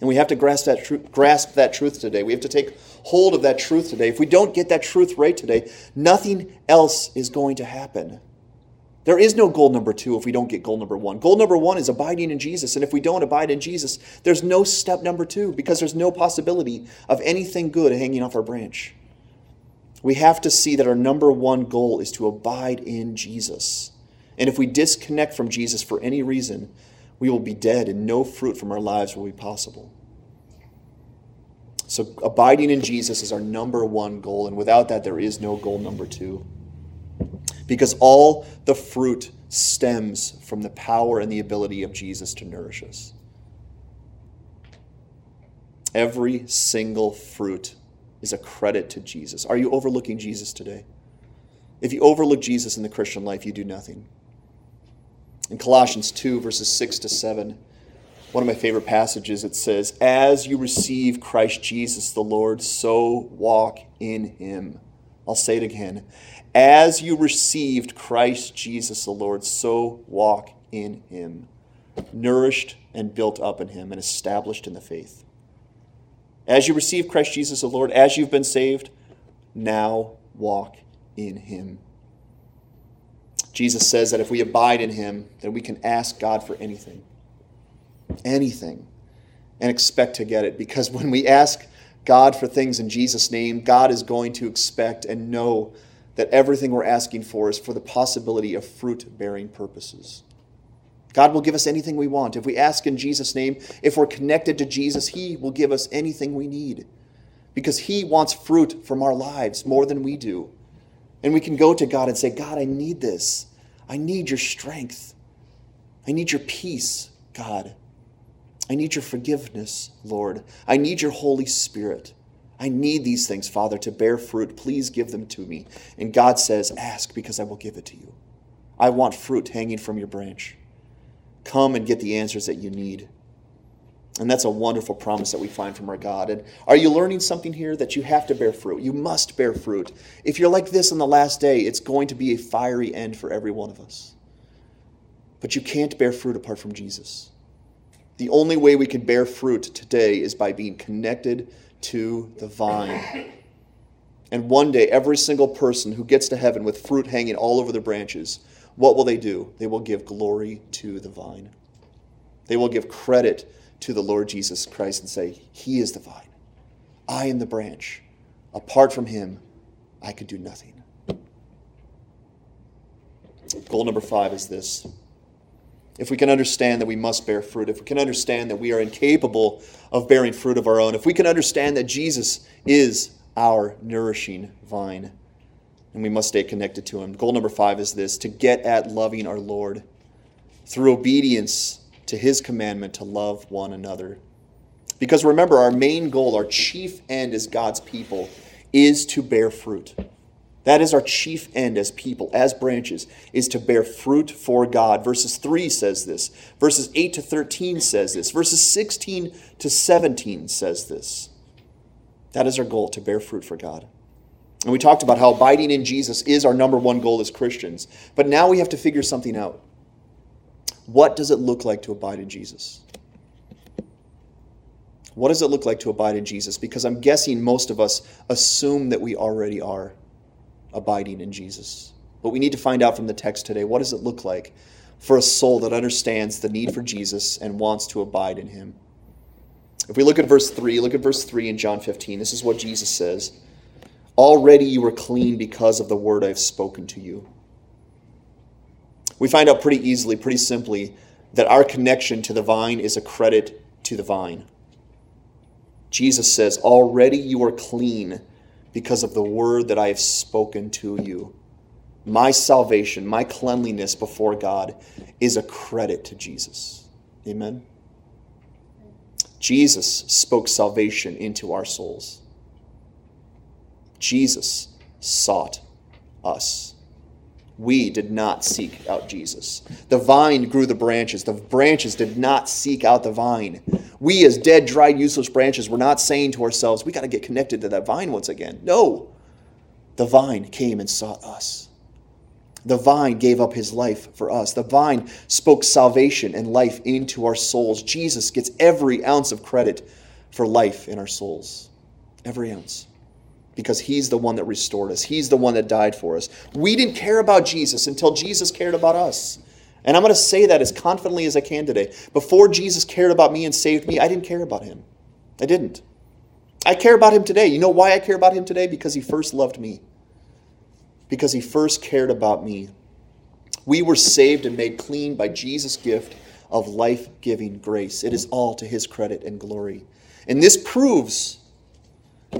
S1: And we have to grasp that, tru- grasp that truth today. We have to take hold of that truth today. If we don't get that truth right today, nothing else is going to happen. There is no goal number two if we don't get goal number one. Goal number one is abiding in Jesus. And if we don't abide in Jesus, there's no step number two because there's no possibility of anything good hanging off our branch. We have to see that our number one goal is to abide in Jesus. And if we disconnect from Jesus for any reason, we will be dead and no fruit from our lives will be possible. So, abiding in Jesus is our number one goal, and without that, there is no goal number two. Because all the fruit stems from the power and the ability of Jesus to nourish us. Every single fruit is a credit to Jesus. Are you overlooking Jesus today? If you overlook Jesus in the Christian life, you do nothing. In Colossians 2, verses 6 to 7, one of my favorite passages, it says, As you receive Christ Jesus the Lord, so walk in him. I'll say it again. As you received Christ Jesus the Lord, so walk in him, nourished and built up in him and established in the faith. As you receive Christ Jesus the Lord, as you've been saved, now walk in him. Jesus says that if we abide in him, then we can ask God for anything. Anything. And expect to get it. Because when we ask God for things in Jesus' name, God is going to expect and know that everything we're asking for is for the possibility of fruit bearing purposes. God will give us anything we want. If we ask in Jesus' name, if we're connected to Jesus, He will give us anything we need because He wants fruit from our lives more than we do. And we can go to God and say, God, I need this. I need your strength. I need your peace, God. I need your forgiveness, Lord. I need your Holy Spirit. I need these things, Father, to bear fruit. Please give them to me. And God says, Ask because I will give it to you. I want fruit hanging from your branch. Come and get the answers that you need. And that's a wonderful promise that we find from our God. And are you learning something here that you have to bear fruit? You must bear fruit. If you're like this on the last day, it's going to be a fiery end for every one of us. But you can't bear fruit apart from Jesus. The only way we can bear fruit today is by being connected to the vine. And one day, every single person who gets to heaven with fruit hanging all over their branches, what will they do? They will give glory to the vine. They will give credit to the Lord Jesus Christ and say, He is the vine. I am the branch. Apart from Him, I could do nothing. Goal number five is this. If we can understand that we must bear fruit, if we can understand that we are incapable of bearing fruit of our own, if we can understand that Jesus is our nourishing vine, and we must stay connected to Him. Goal number five is this to get at loving our Lord through obedience to his commandment to love one another. Because remember, our main goal, our chief end as God's people, is to bear fruit. That is our chief end as people, as branches, is to bear fruit for God. Verses 3 says this. Verses 8 to 13 says this. Verses 16 to 17 says this. That is our goal, to bear fruit for God. And we talked about how abiding in Jesus is our number one goal as Christians. But now we have to figure something out. What does it look like to abide in Jesus? What does it look like to abide in Jesus? Because I'm guessing most of us assume that we already are abiding in Jesus. But we need to find out from the text today what does it look like for a soul that understands the need for Jesus and wants to abide in him? If we look at verse 3, look at verse 3 in John 15. This is what Jesus says Already you are clean because of the word I've spoken to you we find out pretty easily, pretty simply, that our connection to the vine is a credit to the vine. Jesus says, Already you are clean because of the word that I have spoken to you. My salvation, my cleanliness before God is a credit to Jesus. Amen. Jesus spoke salvation into our souls. Jesus sought us. We did not seek out Jesus. The vine grew the branches. The branches did not seek out the vine. We, as dead, dried, useless branches, were not saying to ourselves, we got to get connected to that vine once again. No. The vine came and sought us. The vine gave up his life for us. The vine spoke salvation and life into our souls. Jesus gets every ounce of credit for life in our souls. Every ounce because he's the one that restored us. He's the one that died for us. We didn't care about Jesus until Jesus cared about us. And I'm going to say that as confidently as I can today. Before Jesus cared about me and saved me, I didn't care about him. I didn't. I care about him today. You know why I care about him today? Because he first loved me. Because he first cared about me. We were saved and made clean by Jesus' gift of life giving grace. It is all to his credit and glory. And this proves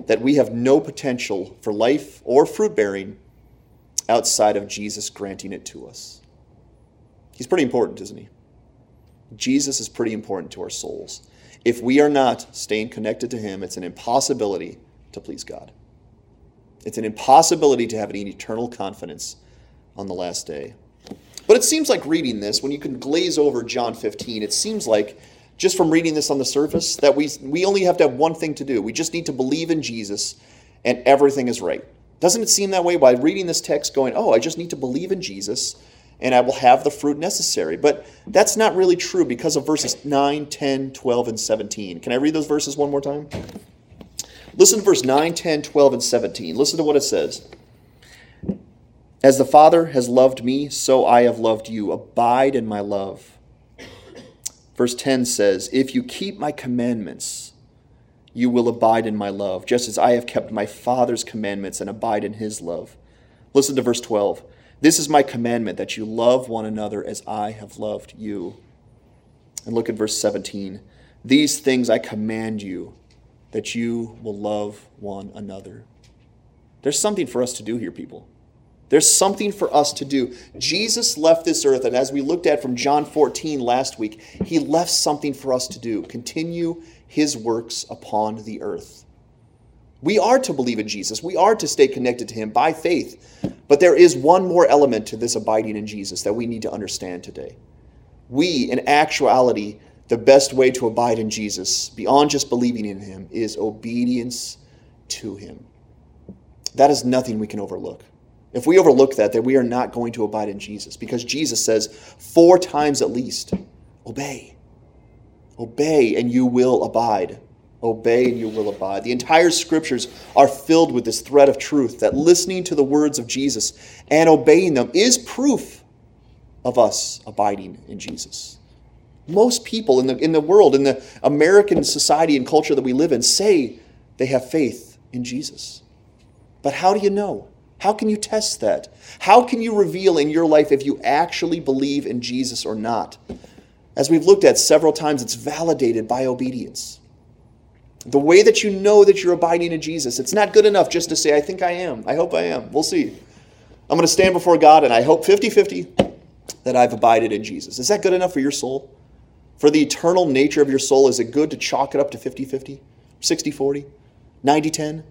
S1: that we have no potential for life or fruit bearing outside of Jesus granting it to us. He's pretty important, isn't he? Jesus is pretty important to our souls. If we are not staying connected to him, it's an impossibility to please God. It's an impossibility to have an eternal confidence on the last day. But it seems like reading this, when you can glaze over John 15, it seems like just from reading this on the surface that we, we only have to have one thing to do. We just need to believe in Jesus and everything is right. Doesn't it seem that way by reading this text going, oh, I just need to believe in Jesus and I will have the fruit necessary? But that's not really true because of verses 9, 10, 12, and 17. Can I read those verses one more time? Listen to verse 9, 10, 12, and 17. Listen to what it says. As the Father has loved me, so I have loved you. Abide in my love. Verse 10 says, If you keep my commandments, you will abide in my love, just as I have kept my Father's commandments and abide in his love. Listen to verse 12. This is my commandment that you love one another as I have loved you. And look at verse 17. These things I command you that you will love one another. There's something for us to do here, people. There's something for us to do. Jesus left this earth, and as we looked at from John 14 last week, he left something for us to do. Continue his works upon the earth. We are to believe in Jesus. We are to stay connected to him by faith. But there is one more element to this abiding in Jesus that we need to understand today. We, in actuality, the best way to abide in Jesus, beyond just believing in him, is obedience to him. That is nothing we can overlook. If we overlook that, then we are not going to abide in Jesus because Jesus says four times at least, obey. Obey and you will abide. Obey and you will abide. The entire scriptures are filled with this thread of truth that listening to the words of Jesus and obeying them is proof of us abiding in Jesus. Most people in the, in the world, in the American society and culture that we live in, say they have faith in Jesus. But how do you know? How can you test that? How can you reveal in your life if you actually believe in Jesus or not? As we've looked at several times, it's validated by obedience. The way that you know that you're abiding in Jesus, it's not good enough just to say, I think I am. I hope I am. We'll see. I'm going to stand before God and I hope 50 50 that I've abided in Jesus. Is that good enough for your soul? For the eternal nature of your soul, is it good to chalk it up to 50 50, 60 40, 90 10?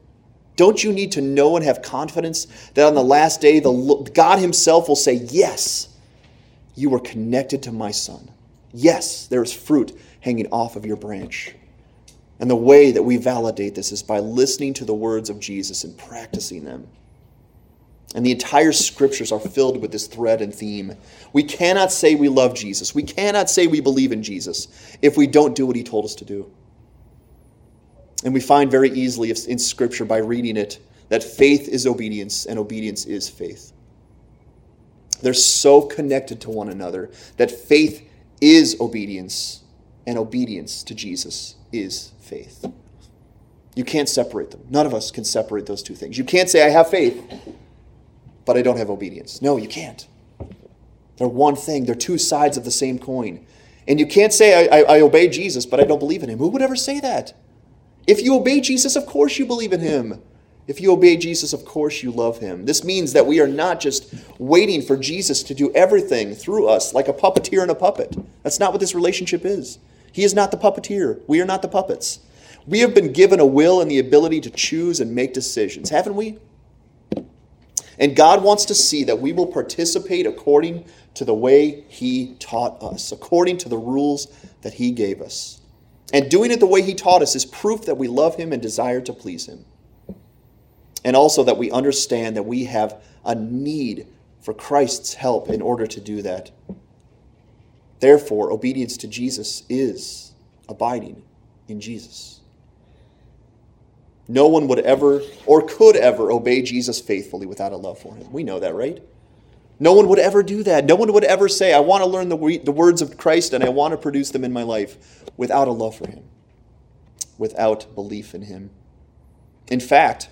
S1: Don't you need to know and have confidence that on the last day, the, God Himself will say, Yes, you were connected to my Son. Yes, there is fruit hanging off of your branch. And the way that we validate this is by listening to the words of Jesus and practicing them. And the entire scriptures are filled with this thread and theme. We cannot say we love Jesus. We cannot say we believe in Jesus if we don't do what he told us to do. And we find very easily in scripture by reading it that faith is obedience and obedience is faith. They're so connected to one another that faith is obedience, and obedience to Jesus is faith. You can't separate them. None of us can separate those two things. You can't say, I have faith, but I don't have obedience. No, you can't. They're one thing, they're two sides of the same coin. And you can't say, I, I, I obey Jesus, but I don't believe in him. Who would ever say that? If you obey Jesus, of course you believe in him. If you obey Jesus, of course you love him. This means that we are not just waiting for Jesus to do everything through us like a puppeteer and a puppet. That's not what this relationship is. He is not the puppeteer. We are not the puppets. We have been given a will and the ability to choose and make decisions, haven't we? And God wants to see that we will participate according to the way He taught us, according to the rules that He gave us. And doing it the way He taught us is proof that we love Him and desire to please Him and also that we understand that we have a need for Christ's help in order to do that. Therefore, obedience to Jesus is abiding in Jesus. No one would ever or could ever obey Jesus faithfully without a love for him. We know that, right? No one would ever do that. No one would ever say, I want to learn the, the words of Christ and I want to produce them in my life without a love for him, without belief in him. In fact,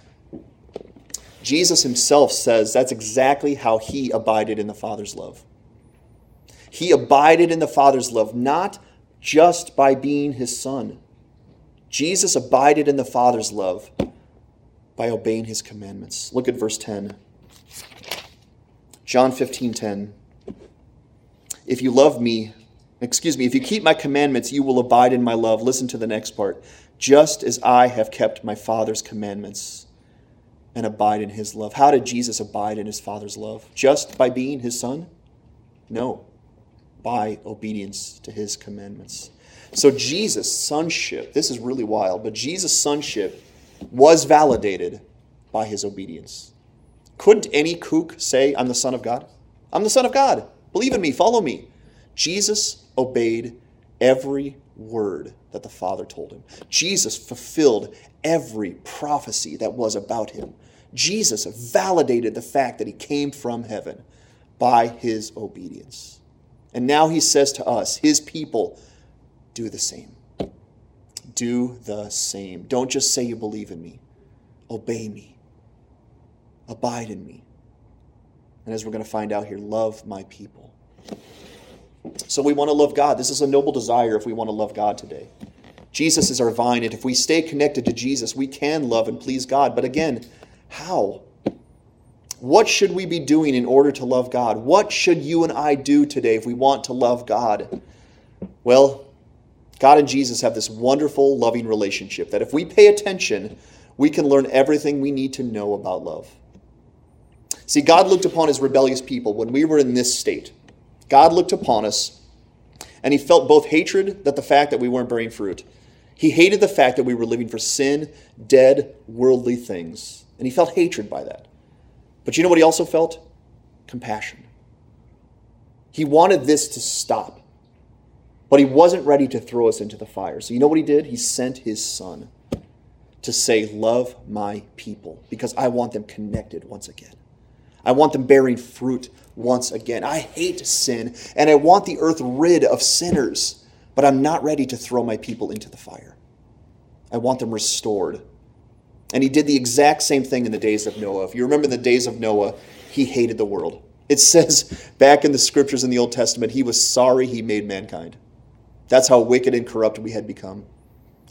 S1: Jesus himself says that's exactly how he abided in the Father's love. He abided in the Father's love not just by being his son. Jesus abided in the Father's love by obeying his commandments. Look at verse 10. John 15 10. If you love me, excuse me, if you keep my commandments, you will abide in my love. Listen to the next part. Just as I have kept my Father's commandments and abide in his love. How did Jesus abide in his Father's love? Just by being his son? No, by obedience to his commandments. So Jesus' sonship, this is really wild, but Jesus' sonship was validated by his obedience. Couldn't any kook say, I'm the Son of God? I'm the Son of God. Believe in me, follow me. Jesus obeyed every word that the Father told him. Jesus fulfilled every prophecy that was about him. Jesus validated the fact that he came from heaven by his obedience. And now he says to us, his people, do the same. Do the same. Don't just say you believe in me, obey me, abide in me. And as we're going to find out here, love my people. So we want to love God. This is a noble desire if we want to love God today. Jesus is our vine, and if we stay connected to Jesus, we can love and please God. But again, how? What should we be doing in order to love God? What should you and I do today if we want to love God? Well, God and Jesus have this wonderful, loving relationship that if we pay attention, we can learn everything we need to know about love. See, God looked upon his rebellious people when we were in this state. God looked upon us and he felt both hatred that the fact that we weren't bearing fruit. He hated the fact that we were living for sin, dead, worldly things. And he felt hatred by that. But you know what he also felt? Compassion. He wanted this to stop. But he wasn't ready to throw us into the fire. So you know what he did? He sent his son to say, Love my people, because I want them connected once again. I want them bearing fruit once again. I hate sin, and I want the earth rid of sinners, but I'm not ready to throw my people into the fire. I want them restored. And he did the exact same thing in the days of Noah. If you remember the days of Noah, he hated the world. It says back in the scriptures in the Old Testament, he was sorry he made mankind. That's how wicked and corrupt we had become.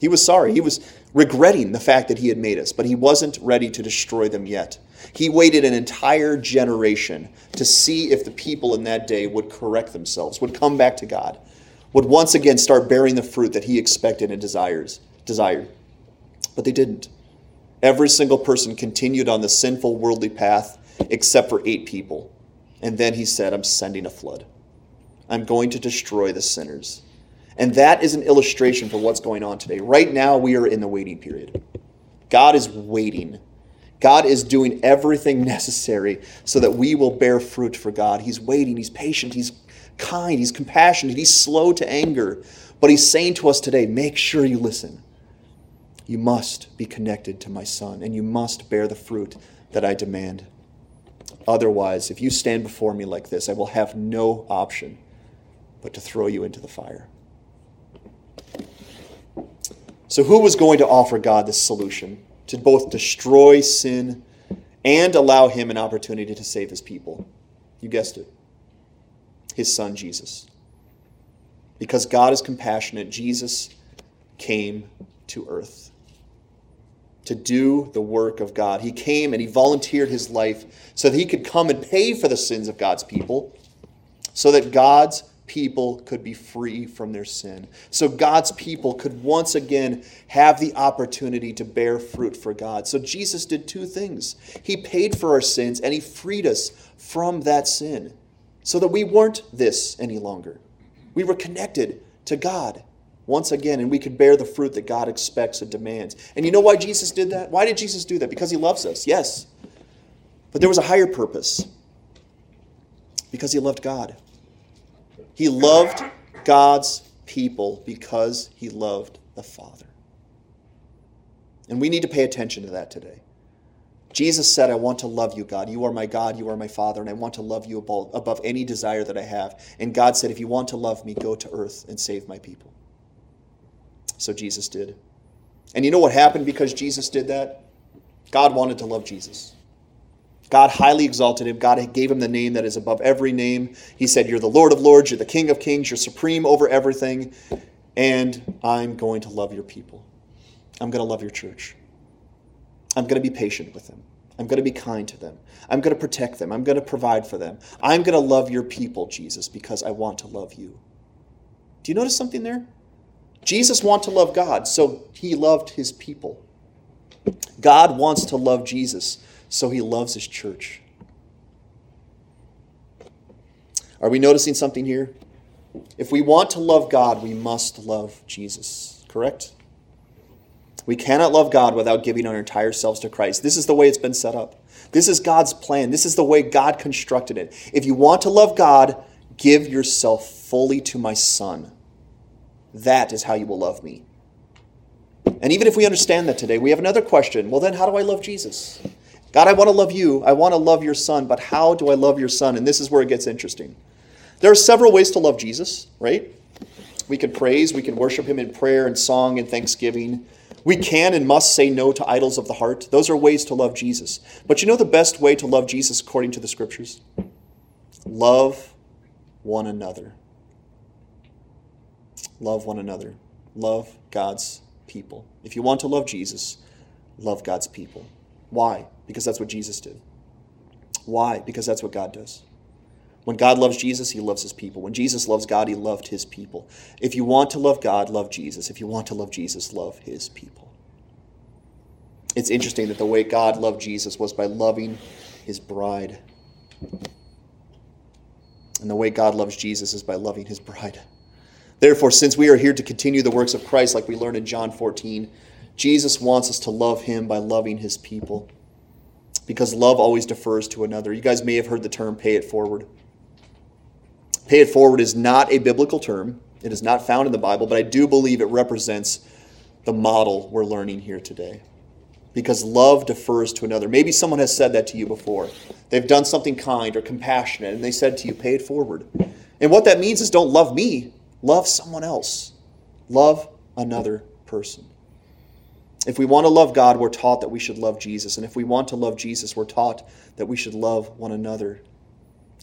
S1: He was sorry. He was regretting the fact that he had made us, but he wasn't ready to destroy them yet. He waited an entire generation to see if the people in that day would correct themselves, would come back to God, would once again start bearing the fruit that he expected and desires, desired. But they didn't. Every single person continued on the sinful worldly path except for eight people. And then he said, I'm sending a flood. I'm going to destroy the sinners. And that is an illustration for what's going on today. Right now, we are in the waiting period. God is waiting. God is doing everything necessary so that we will bear fruit for God. He's waiting, He's patient, He's kind, He's compassionate, He's slow to anger. But He's saying to us today make sure you listen. You must be connected to my Son, and you must bear the fruit that I demand. Otherwise, if you stand before me like this, I will have no option but to throw you into the fire. So, who was going to offer God this solution to both destroy sin and allow him an opportunity to save his people? You guessed it his son Jesus. Because God is compassionate, Jesus came to earth to do the work of God. He came and he volunteered his life so that he could come and pay for the sins of God's people, so that God's people could be free from their sin. So God's people could once again have the opportunity to bear fruit for God. So Jesus did two things He paid for our sins and He freed us from that sin so that we weren't this any longer. We were connected to God once again, and we could bear the fruit that God expects and demands. And you know why Jesus did that? Why did Jesus do that? Because He loves us, yes. But there was a higher purpose because He loved God. He loved God's people because he loved the Father. And we need to pay attention to that today. Jesus said, I want to love you, God. You are my God, you are my Father, and I want to love you above, above any desire that I have. And God said, If you want to love me, go to earth and save my people. So Jesus did. And you know what happened because Jesus did that? God wanted to love Jesus. God highly exalted him. God gave him the name that is above every name. He said, You're the Lord of Lords, you're the King of Kings, you're supreme over everything, and I'm going to love your people. I'm going to love your church. I'm going to be patient with them. I'm going to be kind to them. I'm going to protect them. I'm going to provide for them. I'm going to love your people, Jesus, because I want to love you. Do you notice something there? Jesus wanted to love God, so he loved his people. God wants to love Jesus, so he loves his church. Are we noticing something here? If we want to love God, we must love Jesus, correct? We cannot love God without giving our entire selves to Christ. This is the way it's been set up. This is God's plan. This is the way God constructed it. If you want to love God, give yourself fully to my Son. That is how you will love me. And even if we understand that today, we have another question. Well, then, how do I love Jesus? God, I want to love you. I want to love your Son, but how do I love your Son? And this is where it gets interesting. There are several ways to love Jesus, right? We can praise, we can worship him in prayer and song and thanksgiving. We can and must say no to idols of the heart. Those are ways to love Jesus. But you know the best way to love Jesus according to the scriptures? Love one another. Love one another. Love God's people. If you want to love Jesus, love God's people. Why? Because that's what Jesus did. Why? Because that's what God does. When God loves Jesus, he loves his people. When Jesus loves God, he loved his people. If you want to love God, love Jesus. If you want to love Jesus, love his people. It's interesting that the way God loved Jesus was by loving his bride. And the way God loves Jesus is by loving his bride. Therefore, since we are here to continue the works of Christ, like we learn in John 14, Jesus wants us to love him by loving his people. Because love always defers to another. You guys may have heard the term pay it forward. Pay it forward is not a biblical term. It is not found in the Bible, but I do believe it represents the model we're learning here today. Because love defers to another. Maybe someone has said that to you before. They've done something kind or compassionate, and they said to you, pay it forward. And what that means is don't love me, love someone else. Love another person. If we want to love God, we're taught that we should love Jesus. And if we want to love Jesus, we're taught that we should love one another.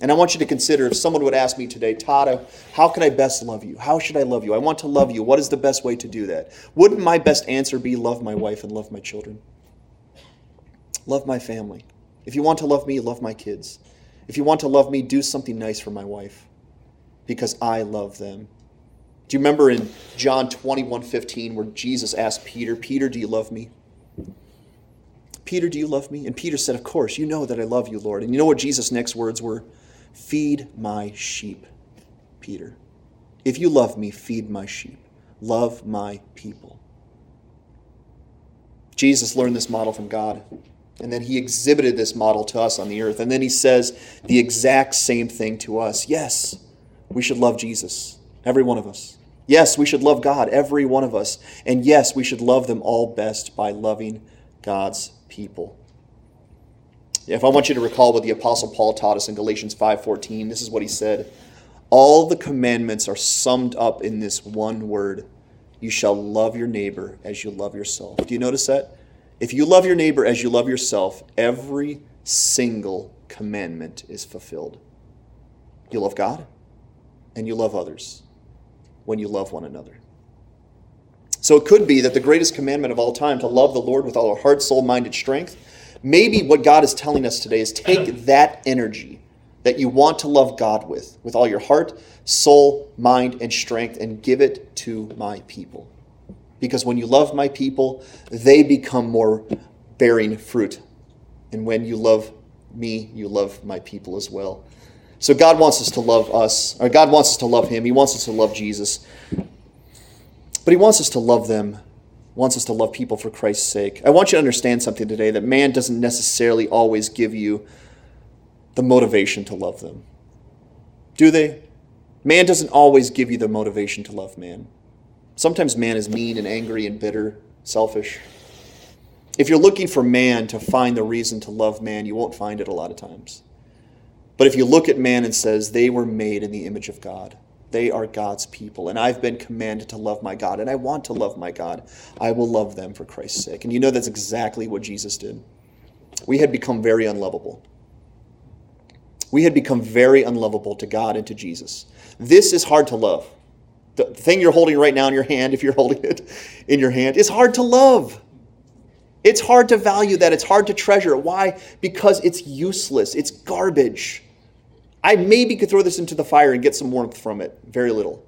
S1: And I want you to consider if someone would ask me today, Tata, how can I best love you? How should I love you? I want to love you. What is the best way to do that? Wouldn't my best answer be love my wife and love my children? Love my family. If you want to love me, love my kids. If you want to love me, do something nice for my wife because I love them. Do you remember in John 21 15 where Jesus asked Peter, Peter, do you love me? Peter, do you love me? And Peter said, Of course, you know that I love you, Lord. And you know what Jesus' next words were? Feed my sheep, Peter. If you love me, feed my sheep. Love my people. Jesus learned this model from God. And then he exhibited this model to us on the earth. And then he says the exact same thing to us. Yes, we should love Jesus, every one of us. Yes, we should love God, every one of us. And yes, we should love them all best by loving God's people. If I want you to recall what the apostle Paul taught us in Galatians 5:14, this is what he said: All the commandments are summed up in this one word. You shall love your neighbor as you love yourself. Do you notice that? If you love your neighbor as you love yourself, every single commandment is fulfilled. You love God and you love others when you love one another. So it could be that the greatest commandment of all time, to love the Lord with all our heart, soul, mind, and strength, maybe what God is telling us today is take that energy that you want to love God with, with all your heart, soul, mind, and strength, and give it to my people. Because when you love my people, they become more bearing fruit. And when you love me, you love my people as well. So God wants us to love us, or God wants us to love Him. He wants us to love Jesus. But He wants us to love them, wants us to love people for Christ's sake. I want you to understand something today that man doesn't necessarily always give you the motivation to love them. Do they? Man doesn't always give you the motivation to love man. Sometimes man is mean and angry and bitter, selfish. If you're looking for man to find the reason to love man, you won't find it a lot of times. But if you look at man and says they were made in the image of God, they are God's people, and I've been commanded to love my God, and I want to love my God. I will love them for Christ's sake. And you know that's exactly what Jesus did. We had become very unlovable. We had become very unlovable to God and to Jesus. This is hard to love. The thing you're holding right now in your hand, if you're holding it in your hand, is hard to love. It's hard to value that. It's hard to treasure. Why? Because it's useless. It's garbage. I maybe could throw this into the fire and get some warmth from it. Very little.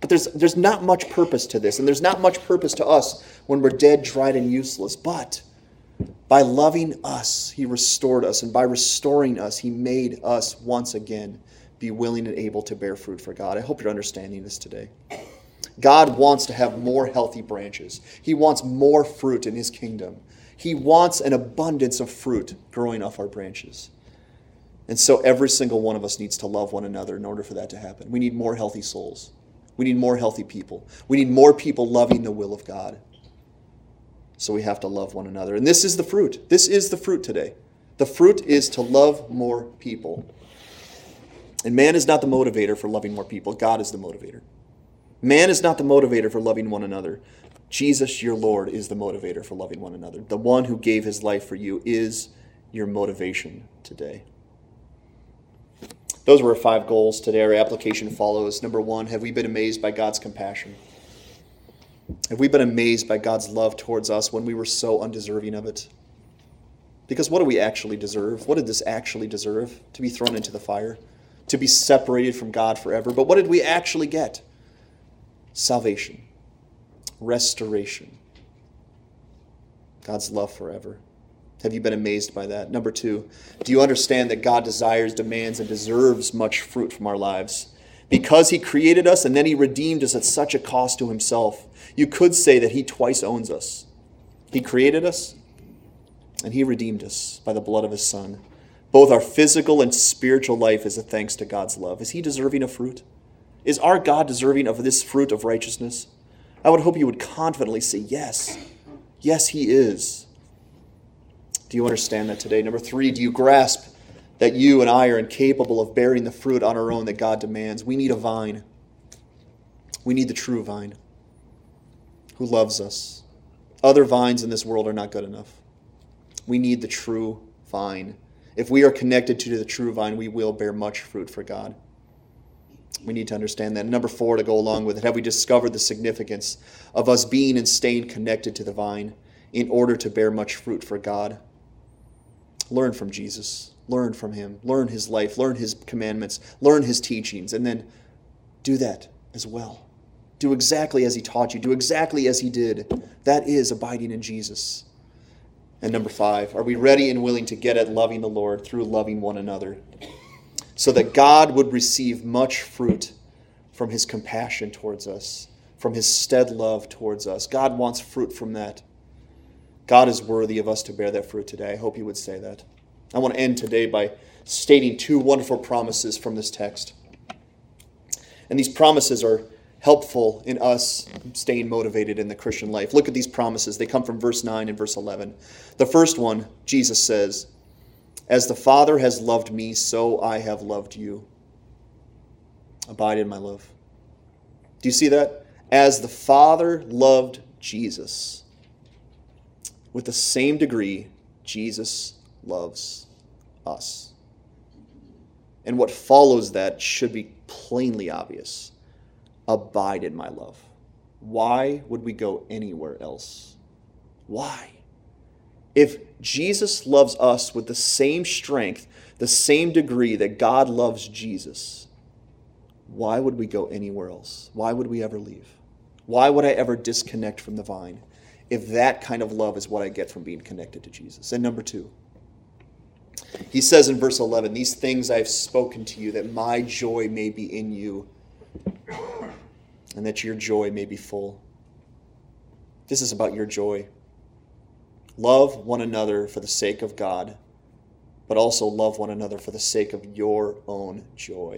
S1: But there's, there's not much purpose to this, and there's not much purpose to us when we're dead, dried, and useless. But by loving us, He restored us, and by restoring us, He made us once again be willing and able to bear fruit for God. I hope you're understanding this today. God wants to have more healthy branches, He wants more fruit in His kingdom. He wants an abundance of fruit growing off our branches. And so every single one of us needs to love one another in order for that to happen. We need more healthy souls. We need more healthy people. We need more people loving the will of God. So we have to love one another. And this is the fruit. This is the fruit today. The fruit is to love more people. And man is not the motivator for loving more people, God is the motivator. Man is not the motivator for loving one another. Jesus, your Lord, is the motivator for loving one another. The one who gave his life for you is your motivation today. Those were our five goals today. Our application follows. Number one, have we been amazed by God's compassion? Have we been amazed by God's love towards us when we were so undeserving of it? Because what do we actually deserve? What did this actually deserve? To be thrown into the fire, to be separated from God forever. But what did we actually get? Salvation, restoration, God's love forever. Have you been amazed by that? Number two, do you understand that God desires, demands, and deserves much fruit from our lives? Because He created us and then He redeemed us at such a cost to Himself, you could say that He twice owns us. He created us and He redeemed us by the blood of His Son. Both our physical and spiritual life is a thanks to God's love. Is He deserving of fruit? Is our God deserving of this fruit of righteousness? I would hope you would confidently say, Yes. Yes, He is. Do you understand that today? Number three, do you grasp that you and I are incapable of bearing the fruit on our own that God demands? We need a vine. We need the true vine who loves us. Other vines in this world are not good enough. We need the true vine. If we are connected to the true vine, we will bear much fruit for God. We need to understand that. Number four, to go along with it, have we discovered the significance of us being and staying connected to the vine in order to bear much fruit for God? Learn from Jesus. Learn from him. Learn his life. Learn his commandments. Learn his teachings. And then do that as well. Do exactly as he taught you. Do exactly as he did. That is abiding in Jesus. And number five, are we ready and willing to get at loving the Lord through loving one another? So that God would receive much fruit from his compassion towards us, from his stead love towards us. God wants fruit from that. God is worthy of us to bear that fruit today. I hope you would say that. I want to end today by stating two wonderful promises from this text. And these promises are helpful in us staying motivated in the Christian life. Look at these promises. They come from verse 9 and verse 11. The first one, Jesus says, As the Father has loved me, so I have loved you. Abide in my love. Do you see that? As the Father loved Jesus with the same degree Jesus loves us. And what follows that should be plainly obvious abide in my love. Why would we go anywhere else? Why? If Jesus loves us with the same strength, the same degree that God loves Jesus, why would we go anywhere else? Why would we ever leave? Why would I ever disconnect from the vine? If that kind of love is what I get from being connected to Jesus. And number two, he says in verse 11, These things I have spoken to you, that my joy may be in you, and that your joy may be full. This is about your joy. Love one another for the sake of God, but also love one another for the sake of your own joy.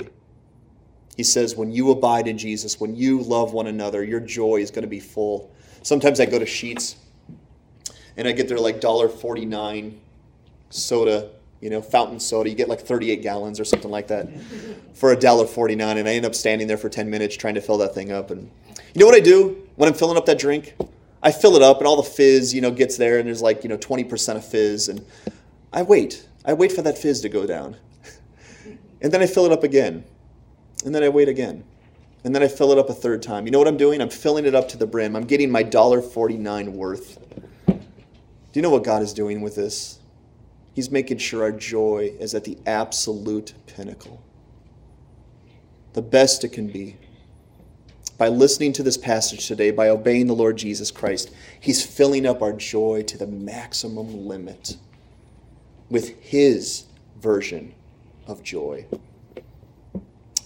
S1: He says, when you abide in Jesus, when you love one another, your joy is going to be full. Sometimes I go to Sheetz and I get their like $1.49 soda, you know, fountain soda. You get like 38 gallons or something like that for a $1.49. And I end up standing there for 10 minutes trying to fill that thing up. And you know what I do when I'm filling up that drink? I fill it up and all the fizz, you know, gets there and there's like, you know, 20% of fizz. And I wait. I wait for that fizz to go down. and then I fill it up again. And then I wait again and then I fill it up a third time. You know what I'm doing? I'm filling it up to the brim. I'm getting my $1.49 worth. Do you know what God is doing with this? He's making sure our joy is at the absolute pinnacle, the best it can be. by listening to this passage today, by obeying the Lord Jesus Christ, He's filling up our joy to the maximum limit with His version of joy.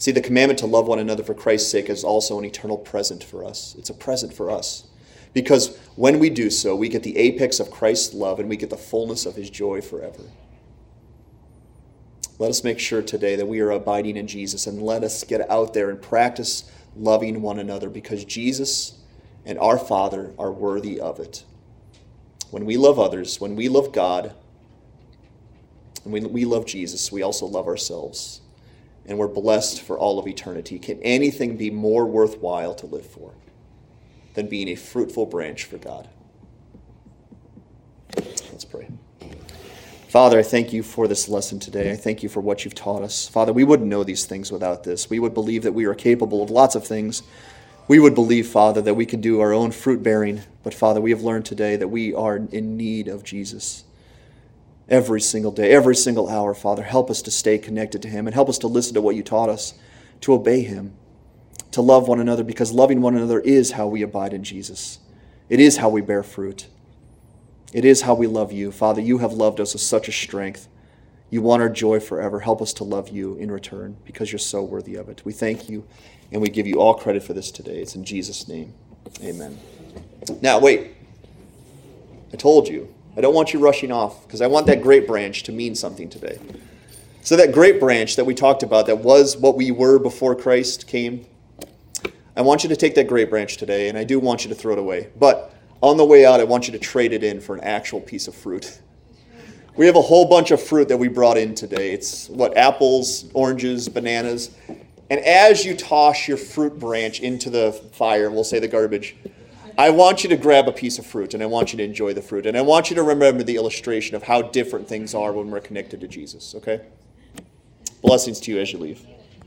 S1: See, the commandment to love one another for Christ's sake is also an eternal present for us. It's a present for us. Because when we do so, we get the apex of Christ's love and we get the fullness of his joy forever. Let us make sure today that we are abiding in Jesus and let us get out there and practice loving one another because Jesus and our Father are worthy of it. When we love others, when we love God, and when we love Jesus, we also love ourselves and we're blessed for all of eternity. Can anything be more worthwhile to live for than being a fruitful branch for God? Let's pray. Father, I thank you for this lesson today. I thank you for what you've taught us. Father, we wouldn't know these things without this. We would believe that we are capable of lots of things. We would believe, Father, that we can do our own fruit bearing. But, Father, we have learned today that we are in need of Jesus every single day, every single hour, Father. Help us to stay connected to Him and help us to listen to what you taught us, to obey Him, to love one another, because loving one another is how we abide in Jesus. It is how we bear fruit. It is how we love you. Father, you have loved us with such a strength. You want our joy forever. Help us to love you in return because you're so worthy of it. We thank you and we give you all credit for this today. It's in Jesus' name. Amen. Now, wait. I told you. I don't want you rushing off because I want that great branch to mean something today. So, that great branch that we talked about, that was what we were before Christ came, I want you to take that great branch today, and I do want you to throw it away. But on the way out, I want you to trade it in for an actual piece of fruit. We have a whole bunch of fruit that we brought in today. It's what apples, oranges, bananas. And as you toss your fruit branch into the fire, we'll say the garbage, I want you to grab a piece of fruit and I want you to enjoy the fruit. And I want you to remember the illustration of how different things are when we're connected to Jesus, okay? Blessings to you as you leave.